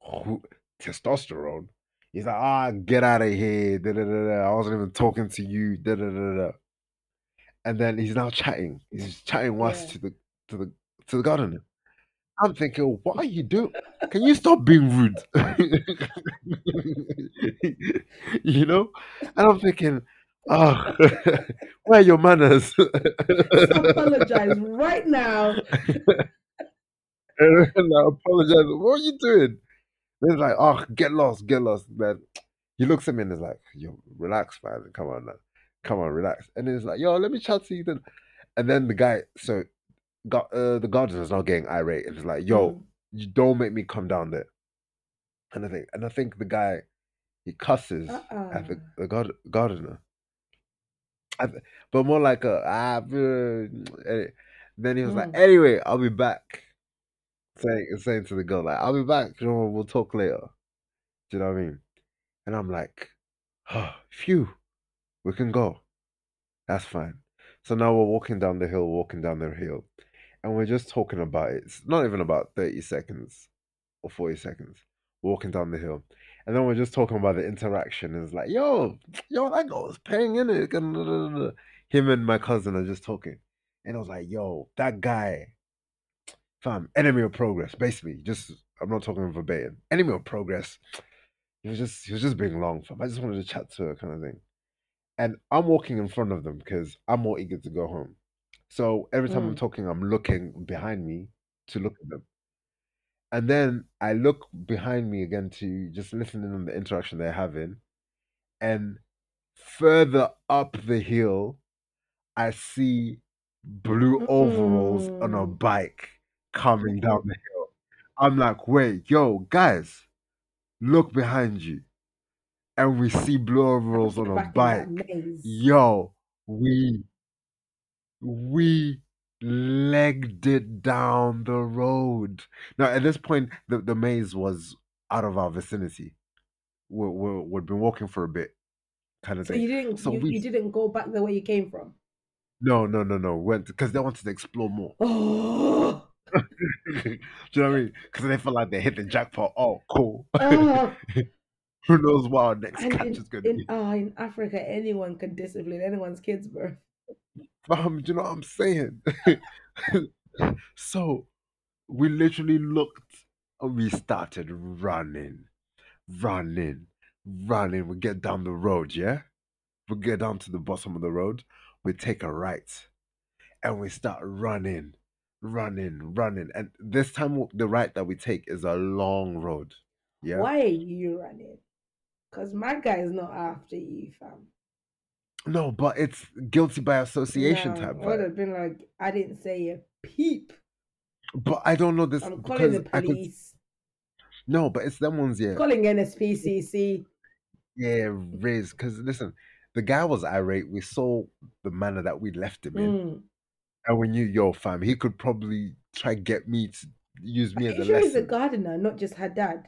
who, testosterone, he's like, ah, get out of here. Da, da, da, da. I wasn't even talking to you. Da, da, da, da. And then he's now chatting. He's chatting worse Yeah. to the to the to the garden. I'm thinking, oh, what are you doing? Can you stop being rude? you know? And I'm thinking, oh, where are your manners? Apologize right now. and I apologize. What are you doing? He's like, oh, get lost, get lost. man. he looks at me and is like, yo, relax, man. Come on, man. Come on, relax. And then he's like, yo, let me chat to you then. And then the guy, so got uh, the gardener's not getting irate. It's like, yo, Mm. you don't make me come down there. And I think, and I think the guy, he cusses at the, Uh-uh. the gar- gardener. Th- but more like a ah. bruh," eh. Then he was like, Mm. anyway, I'll be back. Saying saying to the girl like, I'll be back. You know, we'll talk later. Do you know what I mean? And I'm like, oh, phew, we can go. That's fine. So now we're walking down the hill, walking down the hill, and we're just talking about it. It's not even about 30 seconds or 40 seconds. Walking down the hill. And then we're just talking about the interaction. And it's like, yo, yo, that guy was paying in it. Him and my cousin are just talking. And I was like, yo, that guy, fam, enemy of progress, basically. Just I'm not talking verbatim. Enemy of progress. He was just he was just being long, fam. I just wanted to chat to her kind of thing. And I'm walking in front of them because I'm more eager to go home. So every time I'm Mm. talking, I'm looking behind me to look at them. And then I look behind me again to just listen in on the interaction they're having. And further up the hill, I see blue overalls on a Mm. bike coming down the hill. I'm like, wait, yo, guys, look behind you. And we see blue overalls on a bike. Yo, we we legged it down the road. Now, at this point, the, the maize was out of our vicinity. We're, we'd been walking for a bit, kind of So thing. you didn't So you, we- you didn't go back the way you came from. No, no, no, no. Went because they wanted to explore more. Oh, Do you know what I mean? Because they felt like they hit the jackpot. Oh, cool. oh. Who knows what our next catch in, is going to be? ah, in Africa, anyone can discipline anyone's kids, bro. Fam, you know what I'm saying? so we literally looked and we started running, running, running. We get down the road, yeah? We get down to the bottom of the road. We take a right and we start running, running, running. And this time, the right that we take is a long road. Yeah. Why are you running? Because my guy is not after you, fam. No, but it's guilty by association No, type. I would have been like, I didn't say a peep. But I don't know this I'm calling the I could. police. No, but it's them ones, yeah. Calling NSPCC. Yeah, Riz. Because listen, the guy was irate. We saw the manner that we left him in, Mm. and we knew, yo, fam, he could probably try get me to use me as a sure he's a gardener, not just her dad?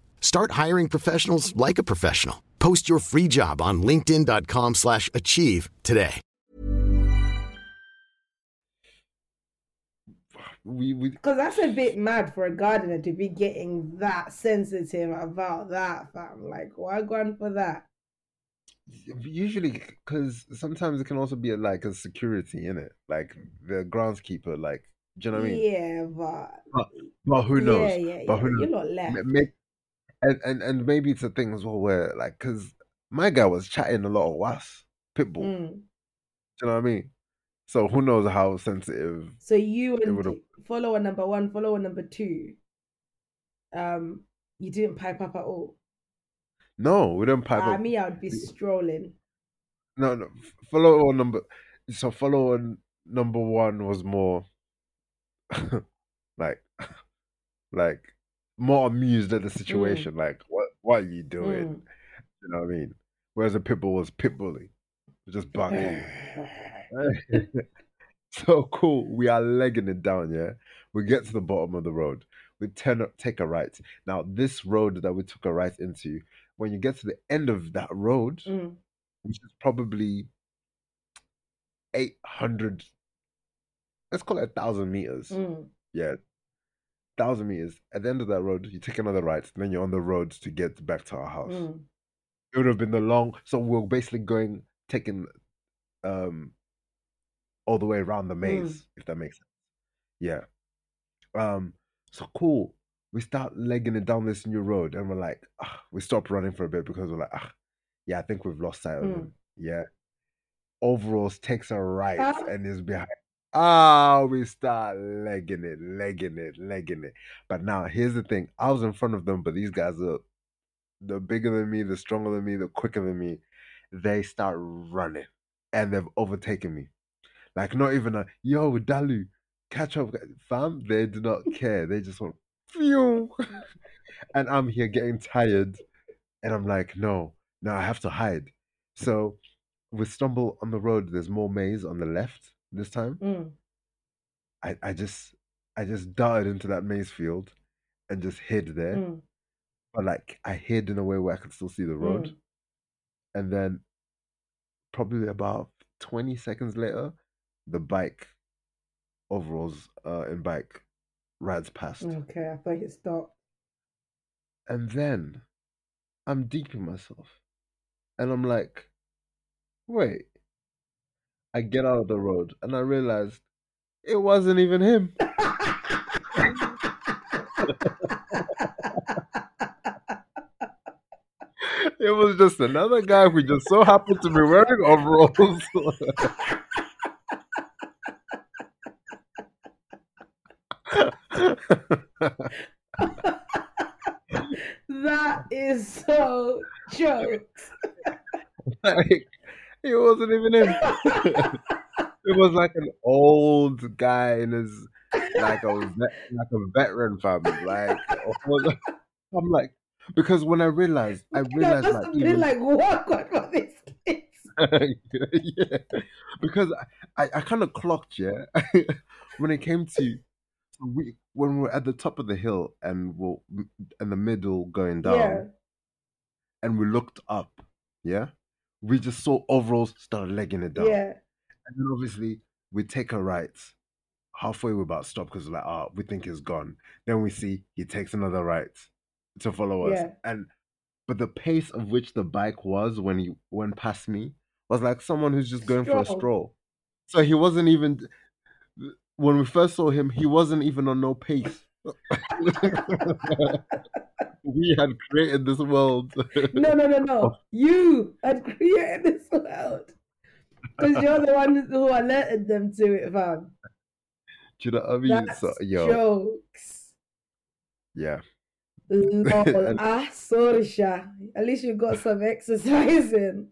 Start hiring professionals like a professional. Post your free job on linkedin.com/achieve slash achieve today. We we Because that's a bit mad for a gardener to be getting that sensitive about that, fam. Like, why going for that? usually because sometimes it can also be like a security in it, like the groundskeeper. Like, do you know what I mean? Yeah, but But, but who knows? Yeah, yeah, but yeah. who You're not left. Ma- ma- and, and and maybe it's a thing as well where like because my guy was chatting a lot of was pitbull. Mm. Do you know what I mean? So who knows how sensitive? So you and follower number one, follower number two, um, you didn't pipe up at all. No, we don't pipe Ah, up. me, I would be strolling. No, no. f- Follower number. So follower n- number one was more like, like more amused at the situation. Like, what what are you doing? Mm. You know what I mean? Whereas the pitbull was pitbully, just barking. so cool. We are legging it down, yeah. We get to the bottom of the road. We turn up, take a right. Now, this road that we took a right into, when you get to the end of that road, Mm. which is probably eight hundred, let's call it a thousand meters. Mm. Yeah, thousand meters. At the end of that road, you take another right, and then you're on the road to get back to our house Mm. it would have been the long so we're basically going taking um all the way around the maize if that makes sense yeah um so cool we start legging it down this new road and we're like ah, we stop running for a bit because we're like ah, yeah i think we've lost sight of Mm. him yeah overalls takes a right Ah. and is behind Ah, we start legging it, legging it, legging it. But now here's the thing: I was in front of them, but these guys are the bigger than me, the stronger than me, the quicker than me, they start running and they've overtaken me. Like not even a yo Dalu, catch up, fam. They do not care. They just want phew. and I'm here getting tired, and I'm like, no, no, I have to hide. So we stumble on the road. There's more maize on the left this time. Mm. I, I just I just darted into that maize field and just hid there Mm. but like I hid in a way where I could still see the road. Mm. And then probably about 20 seconds later, the bike overalls uh in bike rides past. Okay, I thought you stopped. And then I'm deep in myself. And I'm like, wait. I get out of the road and I realized it wasn't even him. It was just another guy who just so happened to be wearing overalls. that is so jokes. like, it wasn't even him. it was like an old guy in his like a vet, like a veteran family. Like I'm like because when I realized, I realized like been like what God for these kids. yeah, because I, I kind of clocked, yeah, when it came to we when we we're at the top of the hill and we're in the middle going down, Yeah. and we looked up, yeah, we just saw overalls start legging it down, Yeah. and then obviously we take a right. Halfway we're about to stop because like, ah, we think it's gone. Then we see he takes another right to follow us, Yeah. and but the pace of which the bike was when he went past me was like someone who's just going for a Stroll. stroll. So he wasn't even when we first saw him, he wasn't even on no pace. we had created this world. No, no, no, no. You had created this world. Because you're the one who alerted them to it, fam. Do you know what I mean? That's So, yo, jokes. yeah. Lol. Ah, sorry, Sha. At least you got some exercising.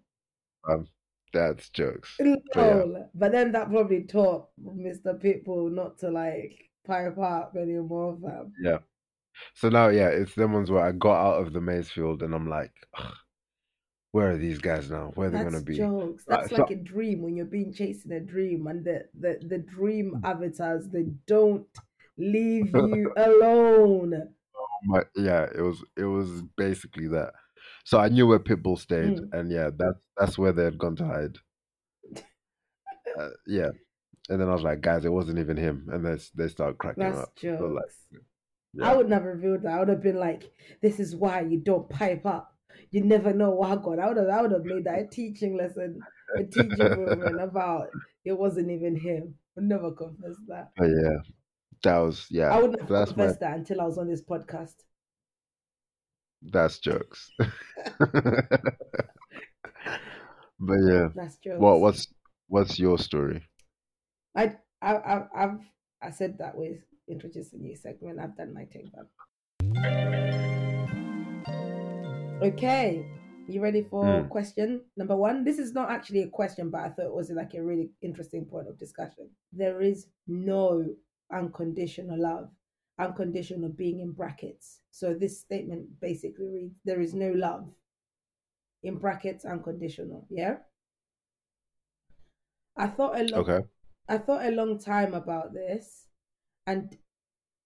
Um, that's jokes. Lol. yeah. But then that probably taught Mr. Pitbull not to like pipe up anymore, them. Yeah. So now, yeah, it's them ones where I got out of the maize field and I'm like, "Ugh, where are these guys now? Where are they That's gonna be? jokes. That's so- like a dream when you're being chasing a dream and the, the, the dream Hmm. avatars they don't leave you alone. My, yeah, it was it was basically that. So I knew where Pitbull stayed, Mm. and yeah, that's that's where they had gone to hide. Uh, yeah, and then I was like, guys, it wasn't even him, and they they started cracking That's up. jokes. So like, I yeah. would never revealed that. I would have been like, "This is why you don't pipe up. You never know what God." I would have, I would have made that a teaching lesson, a teaching moment about it wasn't even him. I would never confess that. But yeah, that was yeah. I wouldn't have that's my that until I was on this podcast. that's jokes. but yeah, That's jokes. what what's what's your story? I, I, I, I've, I said that with introducing a new segment. I've done my thing, fam. Okay, you ready for Mm. question number one? This is not actually a question, but I thought it was like a really interesting point of discussion. There is no unconditional love, unconditional being in brackets. So this statement basically reads: There is no love in brackets unconditional. Yeah. I thought a lot. Okay. I thought a long time about this, and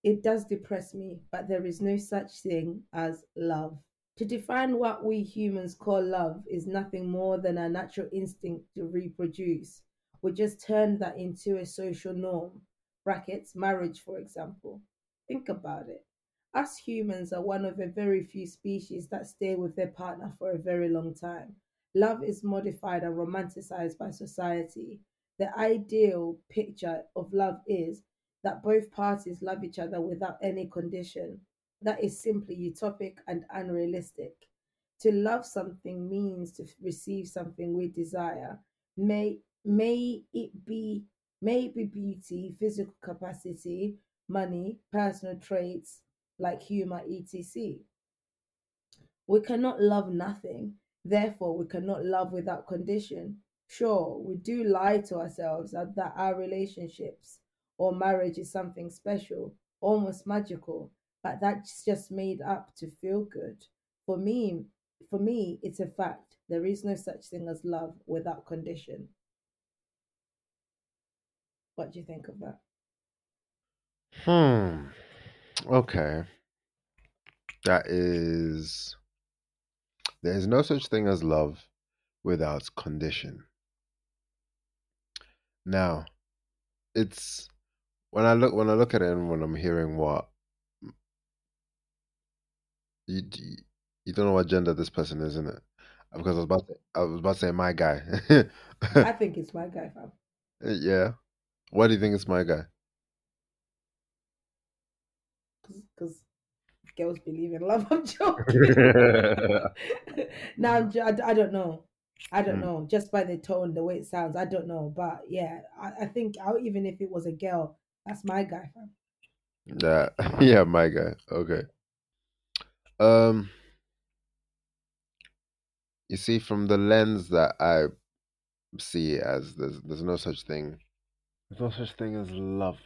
it does depress me, but there is no such thing as love. To define what we humans call love is nothing more than our natural instinct to reproduce. We just turned that into a social norm. Brackets, marriage, for example. Think about it. Us humans are one of a very few species that stay with their partner for a very long time. Love is modified and romanticized by society. The ideal picture of love is that both parties love each other without any condition. That is simply utopic and unrealistic. To love something means to receive something we desire. May may it be maybe beauty, physical capacity, money, personal traits like humor, etc. We cannot love nothing. Therefore, we cannot love without condition. Sure, we do lie to ourselves that that our relationships or marriage is something special, almost magical, but that's just made up to feel good. For me, for me, it's a fact. There is no such thing as love without condition. What do you think of that? Hmm. Okay. That is. There is no such thing as love without condition. Now, it's when I look when I look at it and when I'm hearing what you you, don't know what gender this person is, isn't it? Because I was about to, I was about to say my guy. I think it's my guy, fam. Uh, yeah. Why do you think it's my guy? Because girls believe in love. I'm joking. now I'm I, I don't know. I don't Mm. know. Just by the tone, the way it sounds, I don't know. But yeah, I, I think I, even if it was a girl, that's my guy, fam. Yeah, yeah, my guy. Okay. Um, you see, from the lens that I see it as, there's there's no such thing. There's no such thing as love.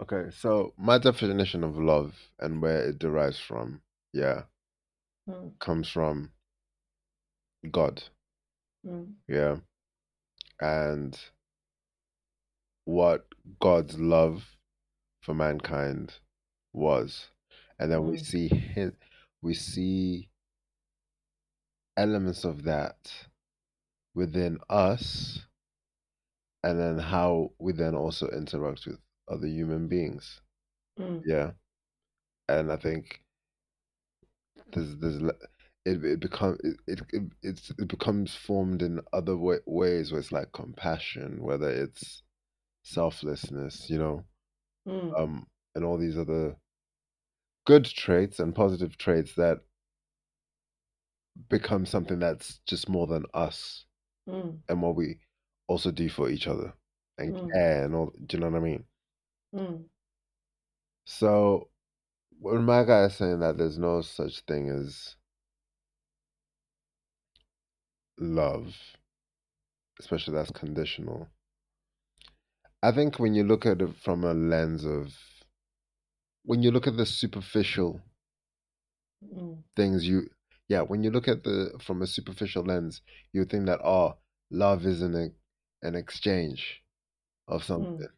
Okay, so my definition of love and where it derives from, yeah, Mm, comes from God. Mm, Yeah, and what God's love for mankind was, and then we Mm. see his, we see elements of that within us, and then how we then also interact with other human beings. mm, Yeah, and I think there's there's it it become it it it, it becomes formed in other wa- ways where it's like compassion, whether it's selflessness, you know, mm, um, and all these other good traits and positive traits that become something that's just more than us mm, and what we also do for each other and Mm. care and all. Do you know what I mean? mm, So when my guy is saying that there's no such thing as love, especially that's conditional. I think when you look at it from a lens of when you look at the superficial mm, things you yeah, when you look at the from a superficial lens, you think that oh, love is an an exchange of something.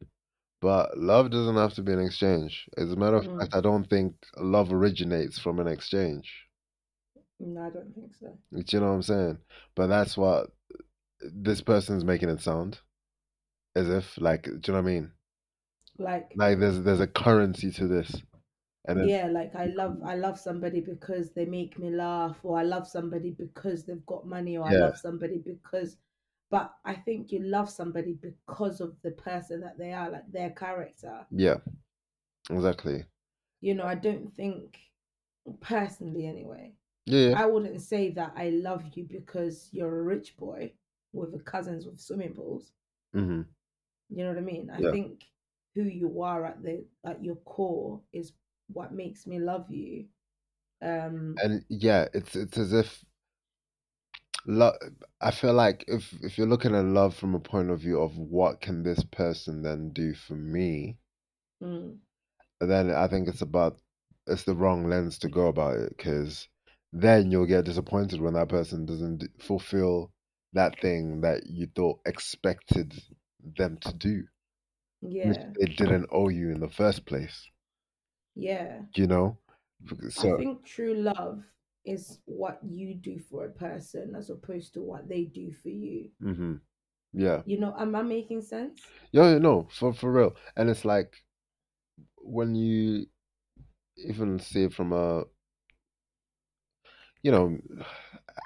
But love doesn't have to be an exchange. As a matter of Mm. fact, I don't think love originates from an exchange. No, I don't think so. Do you know what I'm saying? But that's what this person's making it sound. As if like do you know what I mean? Like, Like there's there's a currency to this. And yeah, like I love I love somebody because they make me laugh, or I love somebody because they've got money, or I love somebody because. But I think you love somebody because of the person that they are, like their character. yeah. Exactly. You know, I don't think, personally anyway, Yeah. I wouldn't say that I love you because you're a rich boy with a cousins with swimming pools. hmm You know what I mean? I Yeah. think who you are at the at your core is what makes me love you. Um And yeah, it's it's as if love I feel like if if you're looking at love from a point of view of what can this person then do for me, mm, then I think it's about it's the wrong lens to go about it because then you'll get disappointed when that person doesn't fulfill that thing that you thought expected them to do, yeah. they didn't owe you in the first place. Yeah. You know, So, I think true love is what you do for a person as opposed to what they do for you. Mm-hmm. yeah. You know, am I making sense? Yeah, no, for for real. And it's like when you even see it from a, you know,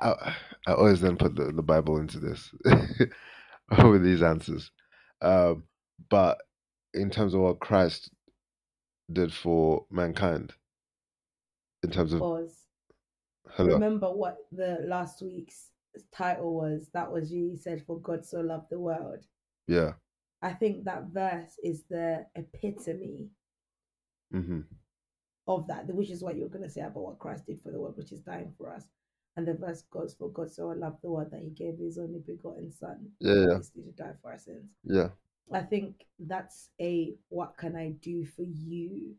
I I always then put the, the Bible into this with these answers. Um, but in terms of what Christ did for mankind, in terms of Pause. hello, Remember what the last week's title was? That was you. You said, For God so loved the world. yeah, I think that verse is the epitome hmm of that, which is what you're going to say about what Christ did for the world, which is dying for us. And the verse goes, For God so loved the world that he gave his only begotten Son, Yeah, yeah. to die for our sins. yeah, I think that's a what can I do for you?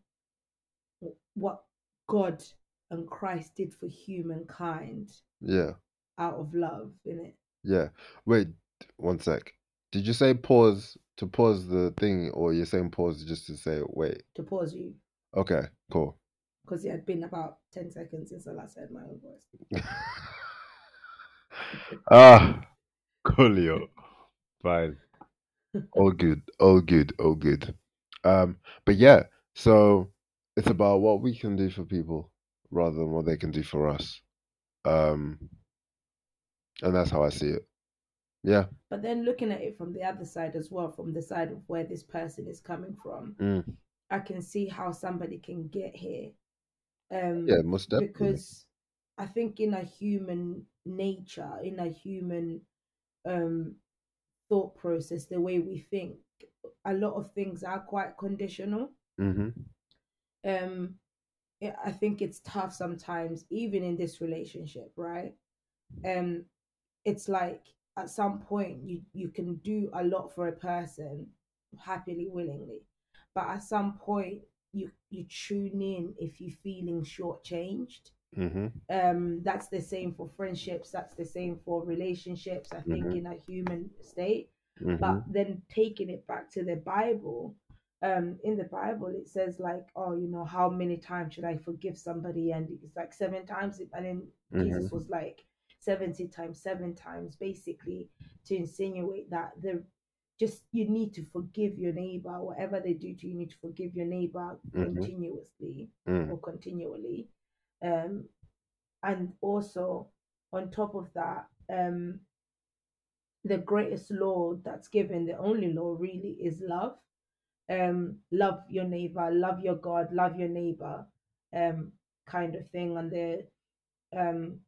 What God and Christ did for humankind yeah, out of love, in it. yeah. Wait, one sec. Did you say pause to pause the thing, or you're saying pause just to say wait? To pause you, Okay, cool. because it had been about 10 seconds since I last heard my own voice. ah, coolio. Fine. All good. All good. All good. Um, but yeah, so it's about what we can do for people rather than what they can do for us. Um, and that's how I see it. Yeah. But then looking at it from the other side as well, from the side of where this person is coming from, Mm. I can see how somebody can get here. Um, Yeah, most definitely. because I think in a human nature, in a human um thought process, the way we think, a lot of things are quite conditional. hmm Um, yeah, I think it's tough sometimes, even in this relationship, right? Um, it's like at some point you you can do a lot for a person happily, willingly, but at some point you you tune in if you're feeling shortchanged. Hmm um that's the same for friendships that's the same for relationships i think Mhm. in a human state. Hmm but then taking it back to the bible um in the bible it says like oh you know how many times should i forgive somebody? And it's like seven times. And then jesus was like 70 times seven times basically to insinuate that the just you need to forgive your neighbor whatever they do to you, you need to forgive your neighbor Mhm. continuously Mm. or continually um and also on top of that um the greatest law that's given the only law really is love um love your neighbor love your god love your neighbor um kind of thing and the um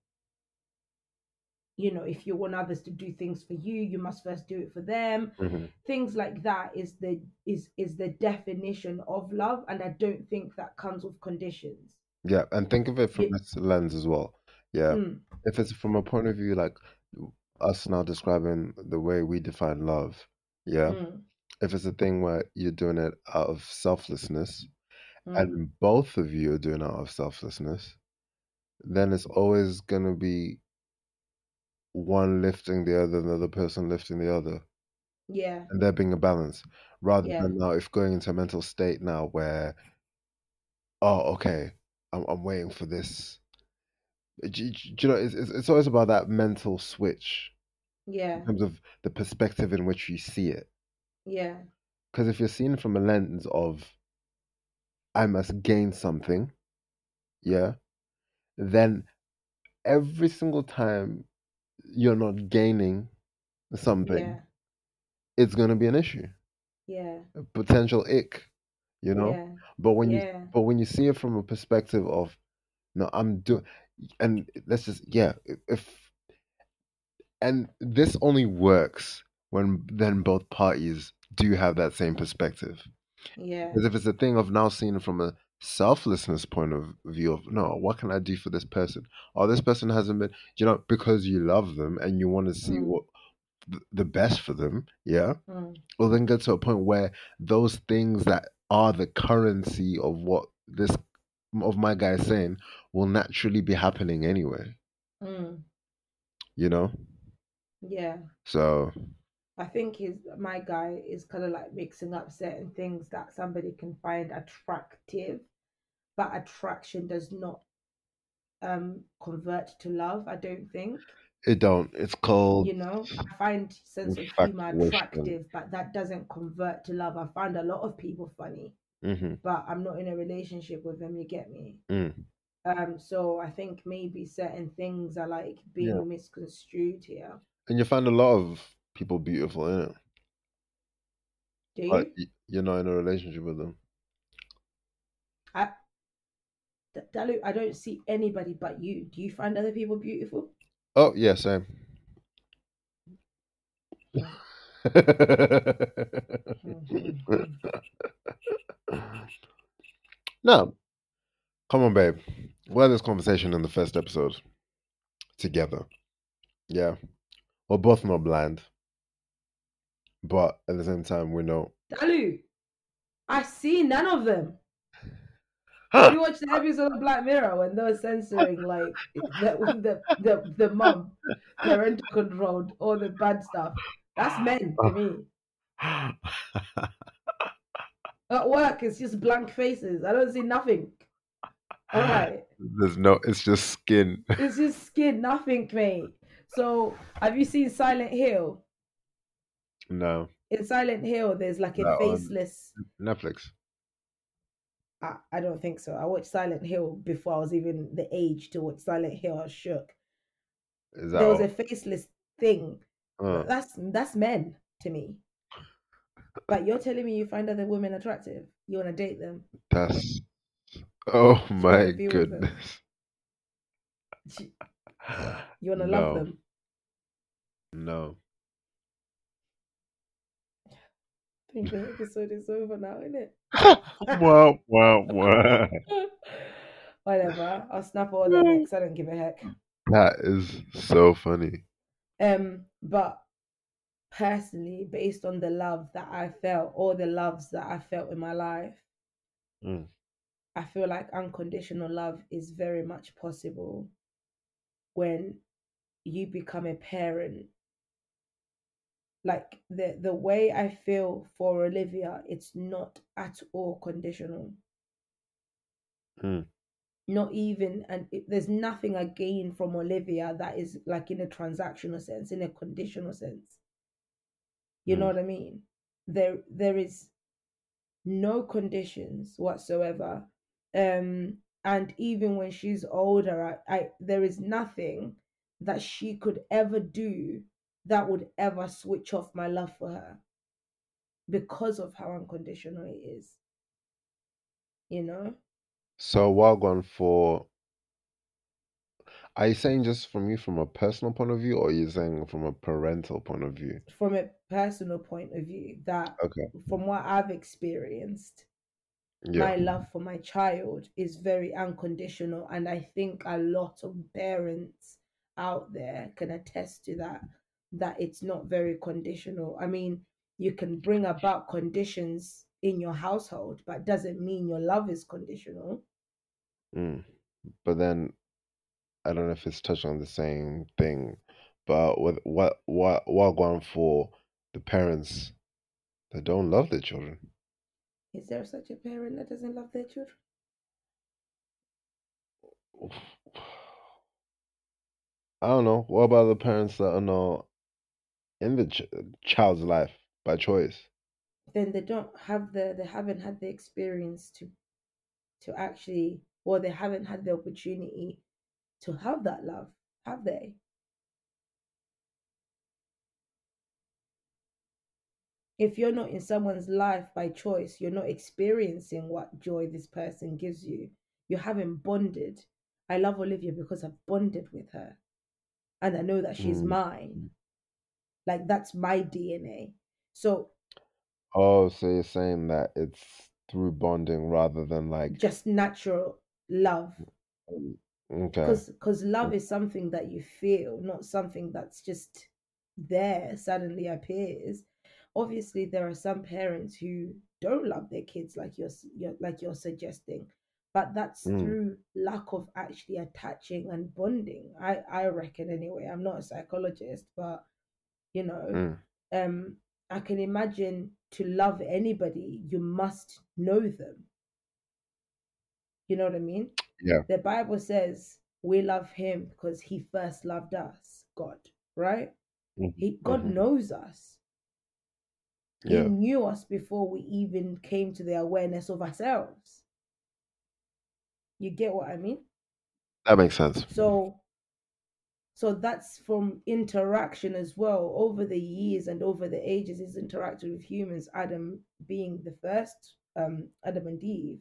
you know if you want others to do things for you you must first do it for them. Hmm things like that is the is is the definition of love and i don't think that comes with conditions. Yeah, and think of it from Yeah. this lens as well. Yeah, Mm, if it's from a point of view like us now describing the way we define love, yeah, mm, if it's a thing where you're doing it out of selflessness mm. and both of you are doing it out of selflessness, then it's always gonna be one lifting the other, another person lifting the other, yeah and there being a balance. Rather Yeah. than now, if going into a mental state now where, oh, okay, I'm I'm waiting for this. Do, you- do you know, it's, it's it's always about that mental switch yeah in terms of the perspective in which you see it. yeah Because if you're seeing from a lens of, I must gain something, yeah, then every single time you're not gaining something, yeah. it's going to be an issue, yeah. A potential ick, you know. yeah. But when you yeah. but when you see it from a perspective of, no, I'm doing, and let's just yeah, if and this only works when then both parties do have that same perspective. yeah. Because if it's a thing of now seeing it from a selflessness point of view of no, what can I do for this person? Oh, this person hasn't been, you know, because you love them and you want to see Mm. what th- the best for them, yeah. mm, Well, then get to a point where those things that are the currency of what this of my guy is saying will naturally be happening anyway, mm, you know. yeah So I think his my guy is kind of like mixing up certain things that somebody can find attractive, but attraction does not um convert to love. I don't think. it don't. It's called You know, I find sense of humor attractive, but that doesn't convert to love. I find a lot of people funny, hmm but I'm not in a relationship with them. You get me? mm, Um, so I think maybe certain things are like being Yeah. misconstrued here. and you find a lot of people beautiful in it, Do you? But you're not in a relationship with them. I, Dalu, I don't see anybody but you. Do you find other people beautiful? Oh yeah, same. no, come on, babe. We had this conversation in the first episode together. Yeah, we're both not blind, but at the same time, we know. Dalu, I see none of them. Huh. You watch the episode of Black Mirror when they were censoring like the the the, the mum, parental controlled, all the bad stuff. That's men to me. At work, it's just blank faces. I don't see nothing. All right. There's no. It's just skin. It's just skin, nothing, mate. So, have you seen Silent Hill? No. in Silent Hill, there's like a on faceless. Netflix. I, I don't think so. I watched Silent Hill before I was even the age to watch Silent Hill. I was shook. Is that There was all? a faceless thing. Uh, That's that's men to me. But you're telling me you find other women attractive. You want to date them. that's oh my them. goodness. You want to no, love them. No. I think the episode is over now, isn't it? well, well, well. Whatever. I'll snap all the necks. I don't give a heck. That is so funny. Um, but personally, based on the love that I felt, all the loves that I felt in my life, Mm. I feel like unconditional love is very much possible when you become a parent. Like the the way I feel for Olivia, it's not at all conditional. Mm. Not even, and it, there's nothing I gain from Olivia that is like in a transactional sense, in a conditional sense. You know Mm. what I mean? There there is no conditions whatsoever. Um, and even when she's older, I, I there is nothing that she could ever do that would ever switch off my love for her because of how unconditional it is. You know? So well gone for are you saying just from you from a personal point of view or are you saying from a parental point of view? From a personal point of view, that Okay. from what I've experienced, Yeah. my love for my child is very unconditional and i think a lot of parents out there can attest to that that it's not very conditional i mean you can bring about conditions in your household but doesn't mean your love is conditional Mm. But then I don't know if it's touching on the same thing, but with what what what going for the parents that don't love their children? is there such a parent that doesn't love their children I don't know. What about the parents that are not in the ch- child's life by choice? then they don't have the they haven't had the experience to to actually or they haven't had the opportunity to have that love have they if you're not in someone's life by choice you're not experiencing what joy this person gives you you haven't bonded i love olivia because i've bonded with her and i know that she's Mm. mine like that's my dna so Oh, so you're saying that it's through bonding rather than like just natural love. Okay. because because love is something that you feel not something that's just there suddenly appears. Obviously there are some parents who don't love their kids like you're, you're like you're suggesting but that's Mm. through lack of actually attaching and bonding. I i reckon anyway. I'm not a psychologist but you know Mm. um i can imagine to love anybody you must know them you know what i mean Yeah. the bible says we love him because he first loved us god right Mhm, he god mhm. knows us he Yeah. knew us before we even came to the awareness of ourselves you get what i mean That makes sense. so so that's from interaction as well. Over the years and over the ages he's interacted with humans adam being the first um adam and eve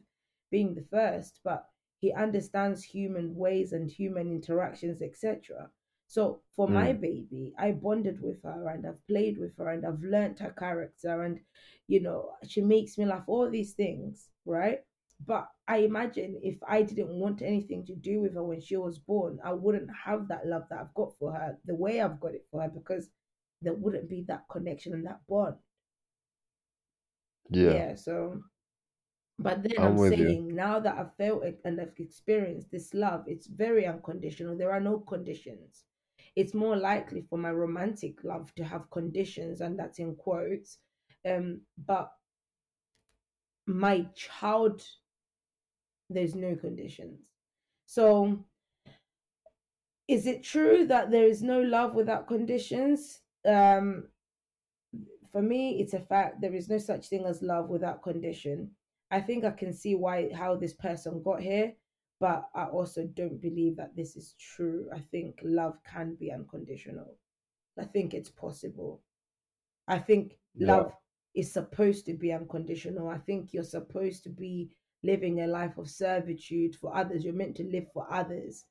being the first but he understands human ways and human interactions etc so for my Mm. baby i bonded with her and i've played with her and i've learnt her character and you know she makes me laugh all these things right but I imagine if I didn't want anything to do with her when she was born, I wouldn't have that love that I've got for her the way I've got it for her because there wouldn't be that connection and that bond. Yeah. Yeah. so, but then I'm I'm, with you. saying now that I've felt it and I've experienced this love, it's very unconditional. There are no conditions. It's more likely for my romantic love to have conditions, and that's in quotes. Um, but my child there's no conditions. So, is it true that there is no love without conditions? Um, for me, it's a fact. There is no such thing as love without condition. I think I can see why how this person got here, but I also don't believe that this is true. I think love can be unconditional. I think it's possible. I think Yeah. love is supposed to be unconditional. I think you're supposed to be living a life of servitude for others. You're meant to live for others.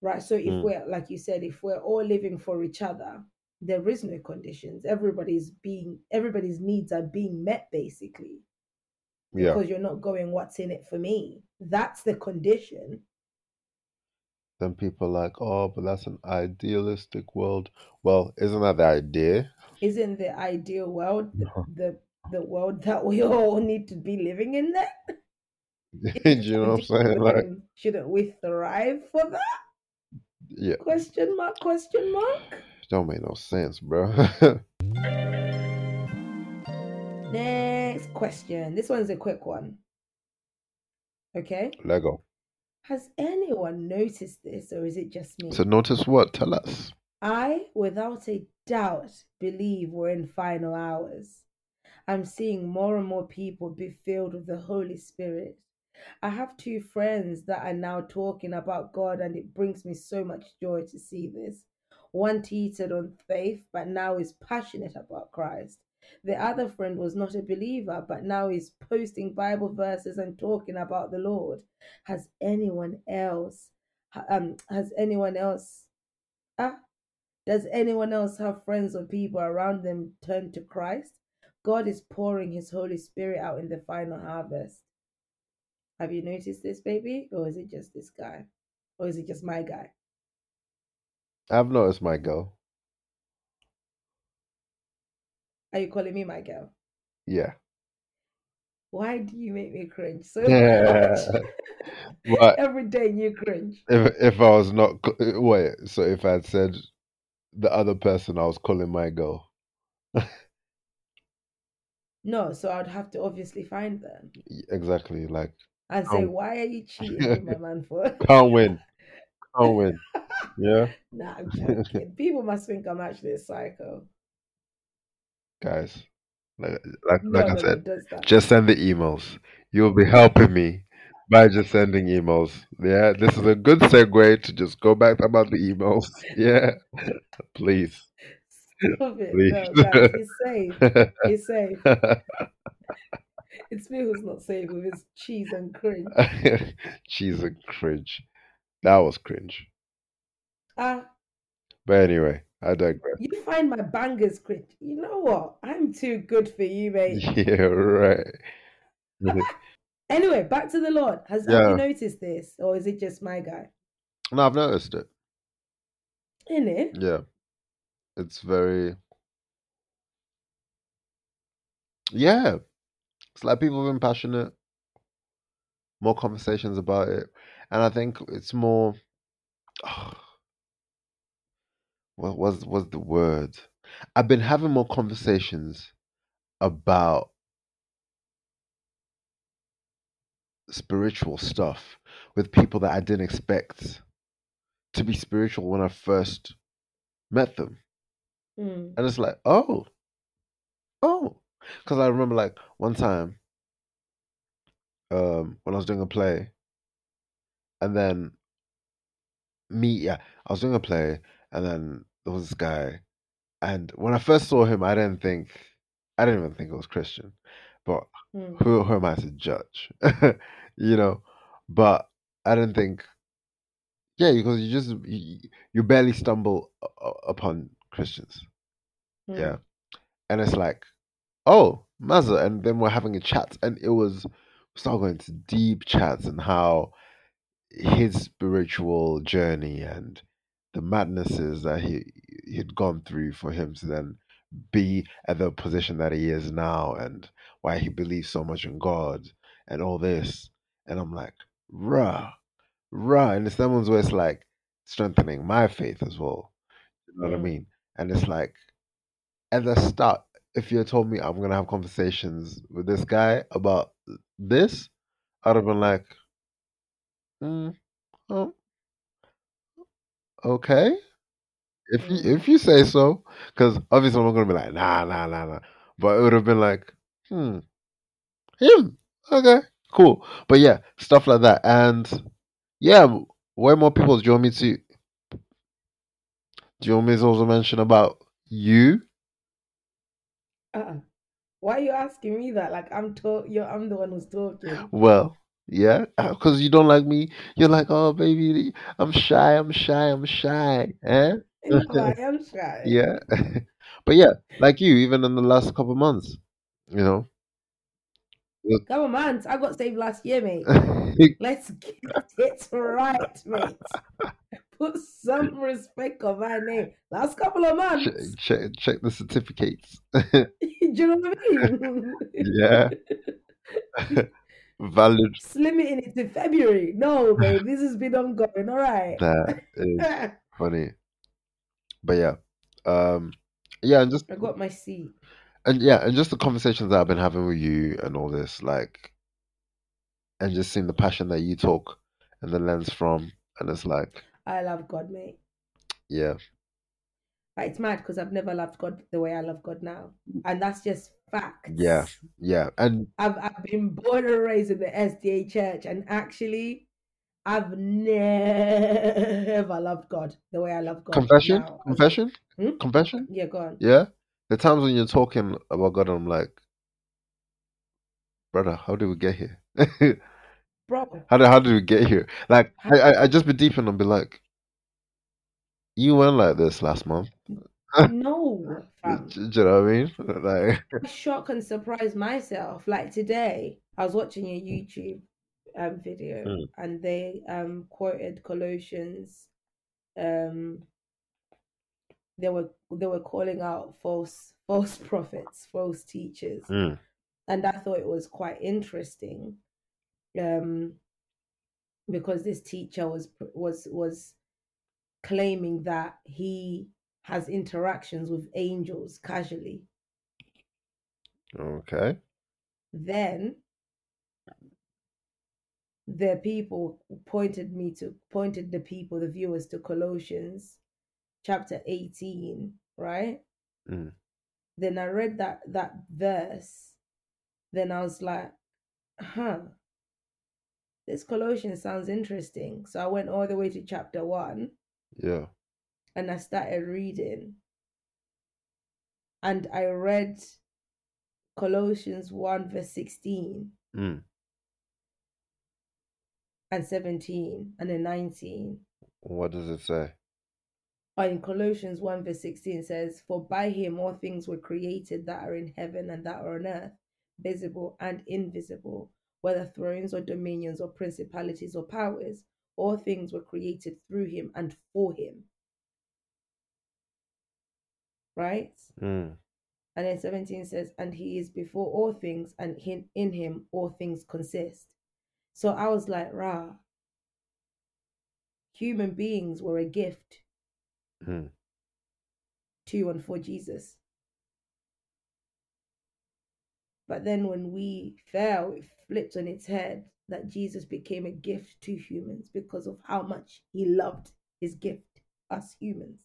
Right. So if Mm. we're like you said, if we're all living for each other, there is no conditions. Everybody's being everybody's needs are being met basically. Yeah. Because you're not going, what's in it for me? That's the condition. Then people are like, oh, but that's an idealistic world. Well, isn't that the idea? Isn't the ideal world the, the the world that we all need to be living in? Do you know what I'm saying? Like, Then shouldn't we thrive for that? yeah, Question mark, question mark. don't make no sense, bro. Next question. This one's a quick one. Okay. Lego. Has anyone noticed this or is it just me? So notice what? Tell us. I, without a doubt, believe we're in final hours. I'm seeing more and more people be filled with the Holy Spirit. I have two friends that are now talking about God, and it brings me so much joy to see this. One teetered on faith, but now is passionate about Christ. The other friend was not a believer, but now is posting Bible verses and talking about the Lord. Has anyone else, um, has anyone else, ah, does anyone else have friends or people around them turn to Christ? God is pouring His Holy Spirit out in the final harvest. Have you noticed this, baby? Or is it just this guy? Or is it just my guy? I've noticed my girl. Are you calling me my girl? Yeah. Why do you make me cringe so Yeah. much? Every day you cringe. If if I was not wait, so if I had said the other person I was calling my girl, No, so I'd have to obviously find them exactly like and say, why are you cheating my man for? can't win, can't win. Yeah, nah, I'm joking. People must think I'm actually a psycho. guys, like like No, like I said, just send the emails. You'll be helping me by just sending emails. Yeah, this is a good segue to just go back about the emails. Yeah, please, Stop it. please. No, it's safe. It's safe. It's me who's not safe with his cheese and cringe. Cheese and cringe. That was cringe. Ah, But anyway, I digress. you find my bangers cringe. You know what? I'm too good for you, mate. Yeah, right. Anyway, back to the Lord. Has have Yeah. you noticed this, or is it just my guy? No, I've noticed it. In it, Yeah. It's very Yeah. It's like people have been passionate, more conversations about it. And I think it's more what was was the word? I've been having more conversations about spiritual stuff with people that I didn't expect to be spiritual when I first met them. Mm, And it's like, oh, oh. Because I remember like one time um, when I was doing a play, and then me, yeah, I was doing a play, and then there was this guy, and when I first saw him, I didn't think, I didn't even think it was Christian, but mm, who, who am I to judge? you know, but I didn't think, yeah, because you just you, you barely stumble upon Christians, mm. yeah, and it's like, oh, Mazza, and then we're having a chat, and it was we started going to deep chats and how his spiritual journey and the madnesses that he he'd gone through for him to then be at the position that he is now and why he believes so much in God and all this. And I'm like, rah, rah. And it's that ones where it's like strengthening my faith as well. You know what I Mm. mean? And it's like at the start, if you had told me I'm gonna have conversations with this guy about this, I'd have been like, mm, oh, okay. if you Mm. if you say so, because obviously I'm not gonna be like nah nah nah nah, but it would have been like hmm him okay cool, but yeah stuff like that and yeah way more people join me to do you want me also mention about you? Uh-uh. Why are you asking me that? Like I'm talk you're I'm the one who's talking. Well, yeah, because you don't like me. You're like, oh, baby, I'm shy, I'm shy, I'm shy. Eh? No, I am shy. yeah. but yeah, like you, even in the last couple months, you know. Come on, man. I got saved last year, mate. Let's get it right, mate. Put some respect on my name. Last couple of months. check, check, check the certificates. Do you know what I mean? Yeah. Valid. Slimming it to February. No, babe, this has been ongoing. All right. That is funny. But yeah. Um yeah, and just I got my seat. and yeah, and just the conversations that I've been having with you and all this, like, and just seeing the passion that you talk and the lens from, and it's like, I love God, mate. yeah, Like, it's mad because I've never loved God the way I love God now. And that's just fact. yeah, yeah, and I've I've been born and raised in the SDA church, and actually, I've never loved God the way I love God. confession, now. confession, Hmm? confession, Yeah, go on. yeah. The times when you're talking about God, I'm like, brother, how did we get here? Bro, how did how did we get here? Like, I I, I just be deep in and be like, you went like this last month. no, fam. Do you know what I mean? Like, I shock and surprise myself. Like today, I was watching a YouTube um, video Mm. and they um, quoted Colossians. Um, they were they were calling out false false prophets, false teachers, mm, and I thought it was quite interesting, um, because this teacher was was was claiming that he has interactions with angels casually. okay, then the people pointed me to pointed the people the viewers to colossians chapter 18 right Mm. then i read that that verse then i was like huh this colossians sounds interesting. So i went all the way to chapter 1 yeah, and i started reading. And i read colossians 1 verse 16 mm, and 17 and then 19 what does it say? or in Colossians 1 verse 16 says, For by him all things were created that are in heaven and that are on earth, visible and invisible, whether thrones or dominions or principalities or powers, all things were created through him and for him. Right? Mm, And then 17 says, And he is before all things, and in, in him all things consist. So I was like, rah, human beings were a gift mm, to and for Jesus. But then when we fell, it flipped on its head that Jesus became a gift to humans because of how much he loved his gift, us humans.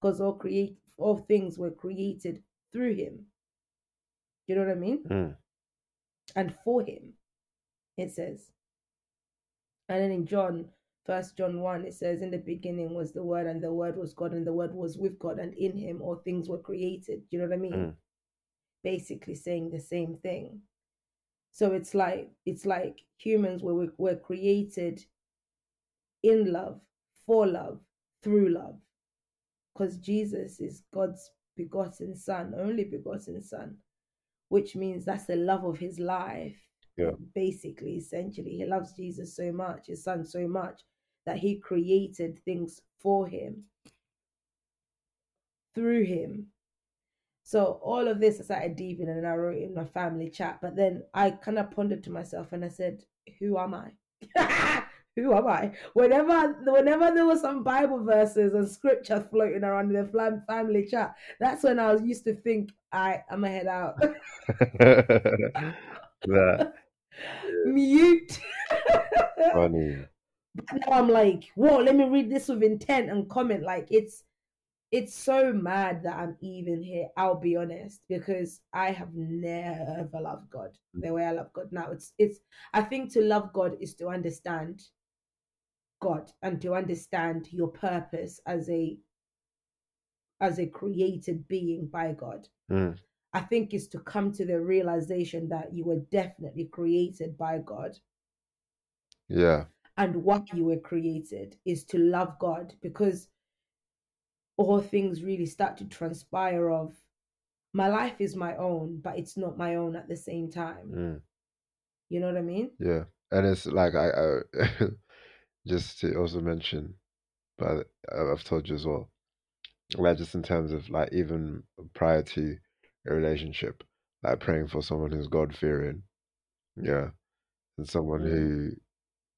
Because all create all things were created through him. You know what I mean? mm, And for him, it says. And then in John, first John 1, it says, In the beginning was the word, and the word was God, and the word was with God, and in him all things were created. You know what I mean? Mm. Basically saying the same thing. So it's like it's like humans were were, were created in love, for love, through love. Because Jesus is God's begotten son, only begotten son, which means that's the love of his life. Yeah. Basically, essentially, he loves Jesus so much, his son so much, that he created things for him, through him. So all of this I started deep in and I wrote in my family chat. But then I kind of pondered to myself and I said, Who am I? Who am I? Whenever whenever there were some Bible verses and scripture floating around in the family chat, that's when I was used to think, I I'm gonna head out. that Mute. funny. now I'm like, whoa, let me read this with intent and comment. Like it's it's so mad that I'm even here. I'll be honest, because I have never loved God the way I love God now. It's it's I think to love God is to understand God and to understand your purpose as a as a created being by God. Mm. I think is to come to the realization that you were definitely created by God Yeah. and what you were created is to love God because all things really start to transpire of my life is my own, but it's not my own at the same time. Mm. You know what I mean? Yeah. And it's like I, I just to also mention, but I've told you as well, like just in terms of like even prior to a relationship, like praying for someone who's God fearing, yeah, and someone Mm. who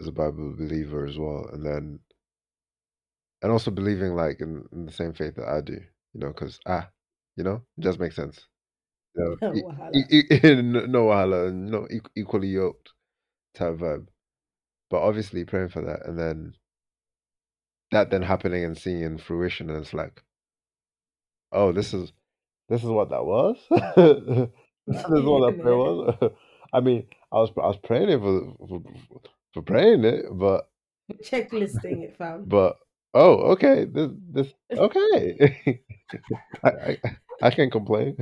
is a Bible believer as well, and then and also believing like in, in the same faith that I do, you know, because ah, you know, it just makes sense. You know, e- e- e- no no wahala, no equ- equally yoked type vibe. But obviously praying for that, and then that then happening and seeing in fruition, and it's like, oh, this is this is what that was. this is what that prayer was. I mean, I was I was praying it for for, for praying it, but Checklisting it, fam. but oh, okay, this this okay. I, I I can't complain.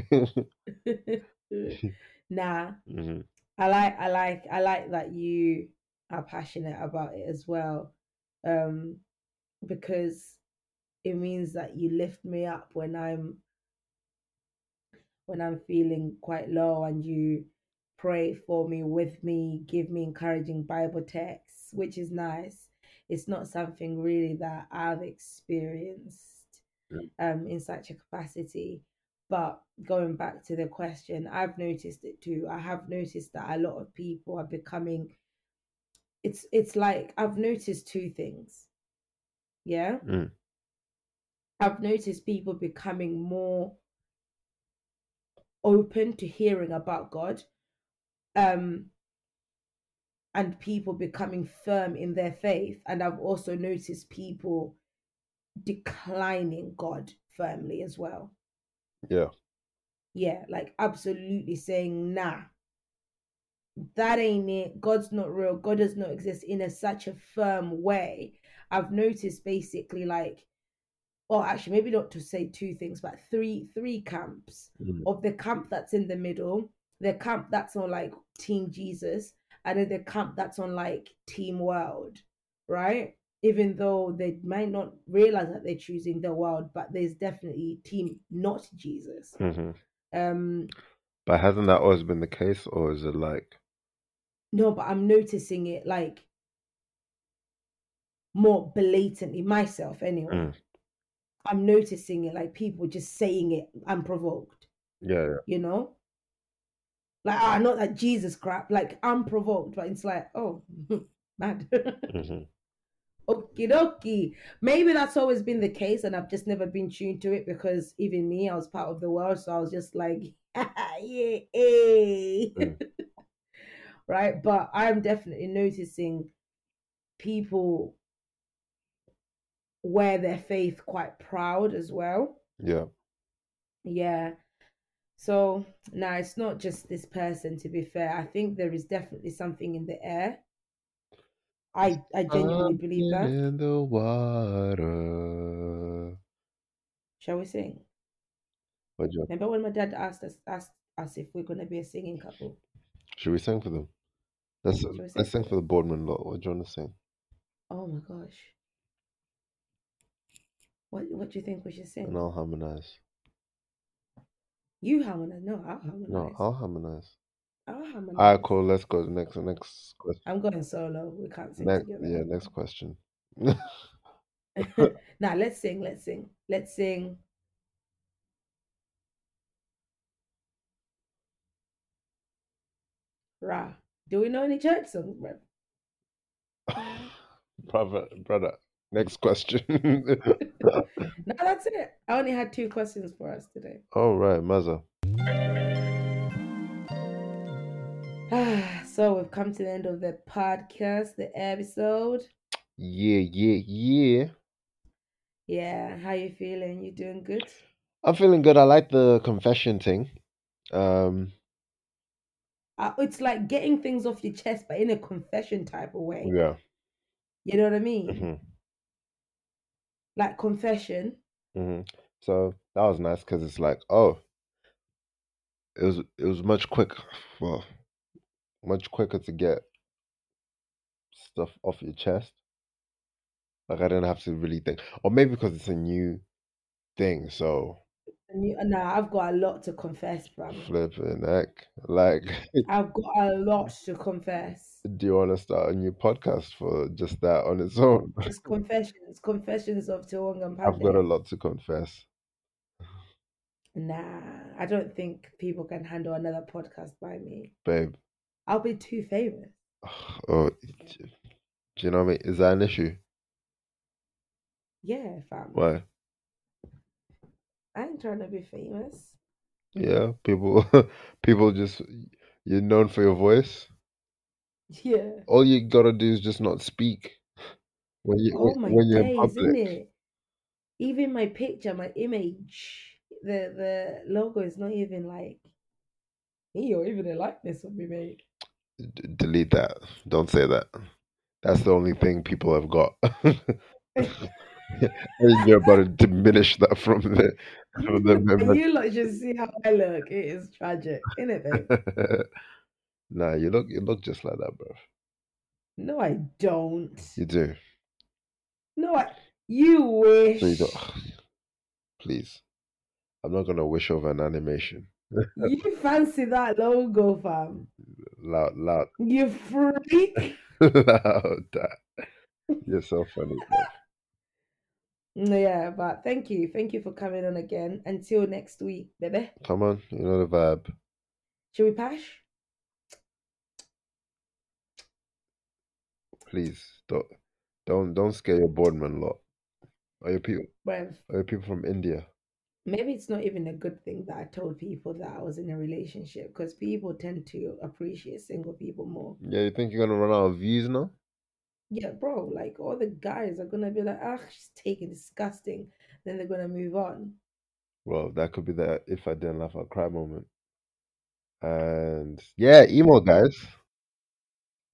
nah, hmm I like I like I like that you are passionate about it as well. Um because it means that you lift me up when I'm when I'm feeling quite low and you pray for me with me, give me encouraging Bible texts, which is nice. It's not something really that I've experienced um in such a capacity. But going back to the question, I've noticed it too. I have noticed that a lot of people are becoming it's it's like I've noticed two things. Yeah. Mm. I've noticed people becoming more open to hearing about God. Um and people becoming firm in their faith. And I've also noticed people declining God firmly as well. Yeah. Yeah, like absolutely saying, nah, that ain't it. God's not real. God does not exist in a such a firm way. I've noticed basically like, or actually maybe not to say two things, but three three camps Mm. of the camp that's in the middle, the camp that's on like Team Jesus, and then the camp that's on like Team World, right? Even though they might not realize that they're choosing the world, but there's definitely Team not Jesus. hmm Um, But hasn't that always been the case, or is it like, no, but I'm noticing it like more blatantly myself anyway. Mm. I'm noticing it like people just saying it unprovoked, yeah, yeah. you know? Like, ah, not that Jesus crap, like I'm provoked, but it's like, oh, mad. hmm Okie dokie. Maybe that's always been the case, and I've just never been tuned to it because even me, I was part of the world, so I was just like, yeah, hey. Mm. right? But I'm definitely noticing people wear their faith quite proud as well. yeah. Yeah. So now it's not just this person, to be fair. I think there is definitely something in the air. I I genuinely believe that. In the water. Shall we sing? What do you- Remember when my dad asked us asked us if we're gonna be a singing couple? Should we sing for them? Let's sing let's sing for for the Boardman lot. What do you want to sing? Oh my gosh. What what do you think we should sing? And I'll harmonize. You harmonize. No, I'll harmonize. No, I'll harmonize. I'll harmonize. Alright, cool. Let's go. to Next, next question. I'm going solo. We can't sing Next, together. yeah, next question. now let's sing. Let's sing. Let's sing. Ra. Do we know any church songs, bro? brother, brother. Next question. No, that's it. I only had two questions for us today. All right, Maza. so we've come to the end of the podcast, the episode. Yeah, yeah, yeah. Yeah, how you feeling? You doing good? I'm feeling good. I like the confession thing. Um, Uh, it's like getting things off your chest, but in a confession type of way. yeah. You know what I mean? hmm Like confession. hmm So that was nice because it's like, oh, it was it was much quicker. Well, much quicker to get stuff off your chest. Like I didn't have to really think, or maybe because it's a new thing. So you, nah, I've got a lot to confess, bro. flipping heck, like, I've got a lot to confess. do you want to start a new podcast for just that on its own? It's confessions, confessions of Tiwong and I've got a lot to confess, Nah, I don't think people can handle another podcast by me. babe. I'll be too famous. Oh, do you know what I mean? Is that an issue? Yeah, fam. Why? I ain't trying to be famous. Yeah, people, people just you're known for your voice. Yeah. All you gotta do is just not speak when you Oh when, my when you're in days, isn't public. it? Even my picture, my image, the the logo is not even like me or even a likeness of me, mate. D- delete that. Don't say that. That's the only thing people have got. and you're about to diminish that from the you lot just see how I look. It is tragic, isn't it, babe? nah, you look you look just like that, bro. No, I don't. You do. No, I. You wish. So you don't. Please, I'm not gonna wish over an animation. You fancy that logo, fam? Loud, loud, You freak. loud. That. You're so funny, bro. No, Yeah, but thank you. Thank you for coming on again. Until next week, baby. Come on, you know the vibe. Should we pass? Please don't don't don't scare your boardman lot. Are your people Rev, are your people from India? maybe it's not even a good thing that I told people that I was in a relationship because people tend to appreciate single people more. Yeah, you think you're gonna run out of views now? Yeah, bro, like all the guys are gonna be like, ah, she's taking disgusting. Then they're gonna move on. Well, that could be the if I didn't laugh I'd cry moment. And yeah, email guys.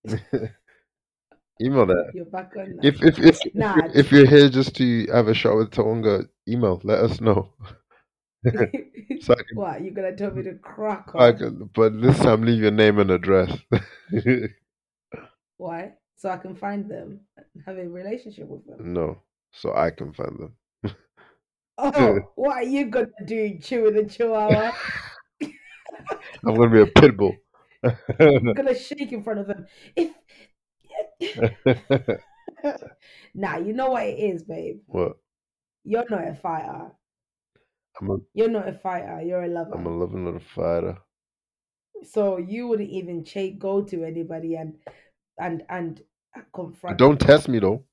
email that. You're back on. If if if if Nah, you're, if you're here just to have a shot with Tawonga, email. Let us know. So I can, what, you're gonna tell me to crack I on? can, but this time leave your name and address. Why? So I can find them and have a relationship with them. no, so I can find them. Oh, what are you gonna do, chewing a chihuahua? I'm gonna be a pit bull. I'm gonna shake in front of them. If nah, you know what it is, babe. what? You're not a fighter. I'm a You're not a fighter. You're a lover. I'm a loving little fighter. So you wouldn't even ch- go to anybody and and and confront. Don't test me though.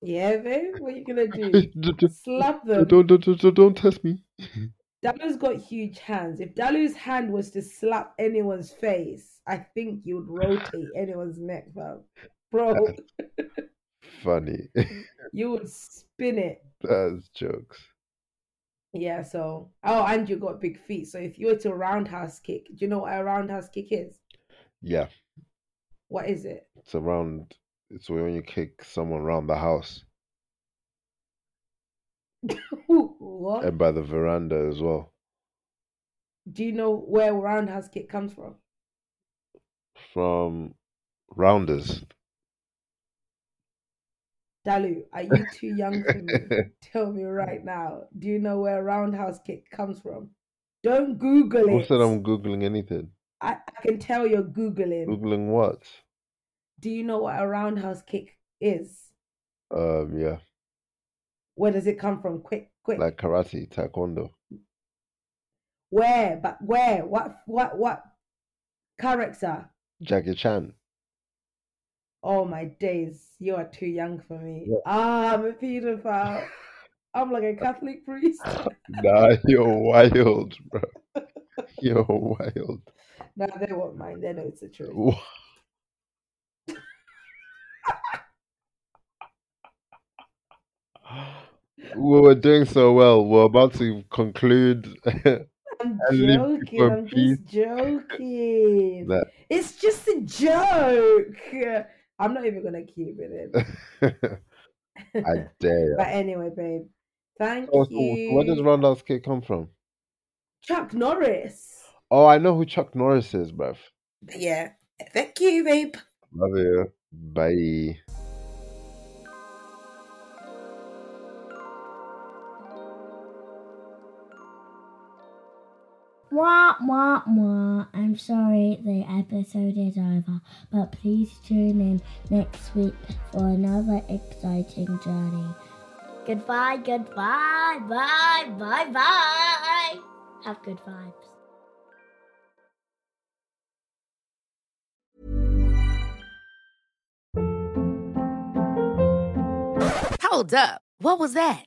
Yeah, babe. What are you gonna do? Slap them. don't, don't, don't, don't test me. Dalu's got huge hands. If Dalu's hand was to slap anyone's face, I think you'd rotate anyone's neck, fam. Bro, Funny. you would spin it. That's jokes. Yeah, so oh, and you got big feet. So if you were to roundhouse kick, do you know what a roundhouse kick is? Yeah, What is it? it's around. It's when you kick someone around the house what? and by the veranda as well. Do you know where roundhouse kick comes from? From rounders. Dalu, are you too young for me? Tell me right now. Do you know where roundhouse kick comes from? Don't Google it. Who said I'm googling anything? I, I can tell you're Googling. Googling what? Do you know what a roundhouse kick is? Um, yeah, Where does it come from? Quick, quick. like karate, taekwondo. where? But where? What? What? What? Character? Jackie Chan. Oh my days! You are too young for me. Yeah. Ah, I'm a pedophile. I'm like a Catholic priest. Nah, you're wild, bro. You're wild. no, they won't mind. They know it's the truth. We were doing so well. We're about to conclude. I'm joking. I'm peace. just joking. That- It's just a joke. I'm not even gonna keep it in. I dare. But anyway, babe, thank so you. where does Roundhouse Kick come from? Chuck Norris? Oh, I know who Chuck Norris is, bruv. Yeah. Thank you, babe. Love you. Bye. Wah, wah, wah. I'm sorry the episode is over, but please tune in next week for another exciting journey. Goodbye, goodbye, bye, bye, bye. Have good vibes. Hold up. What was that?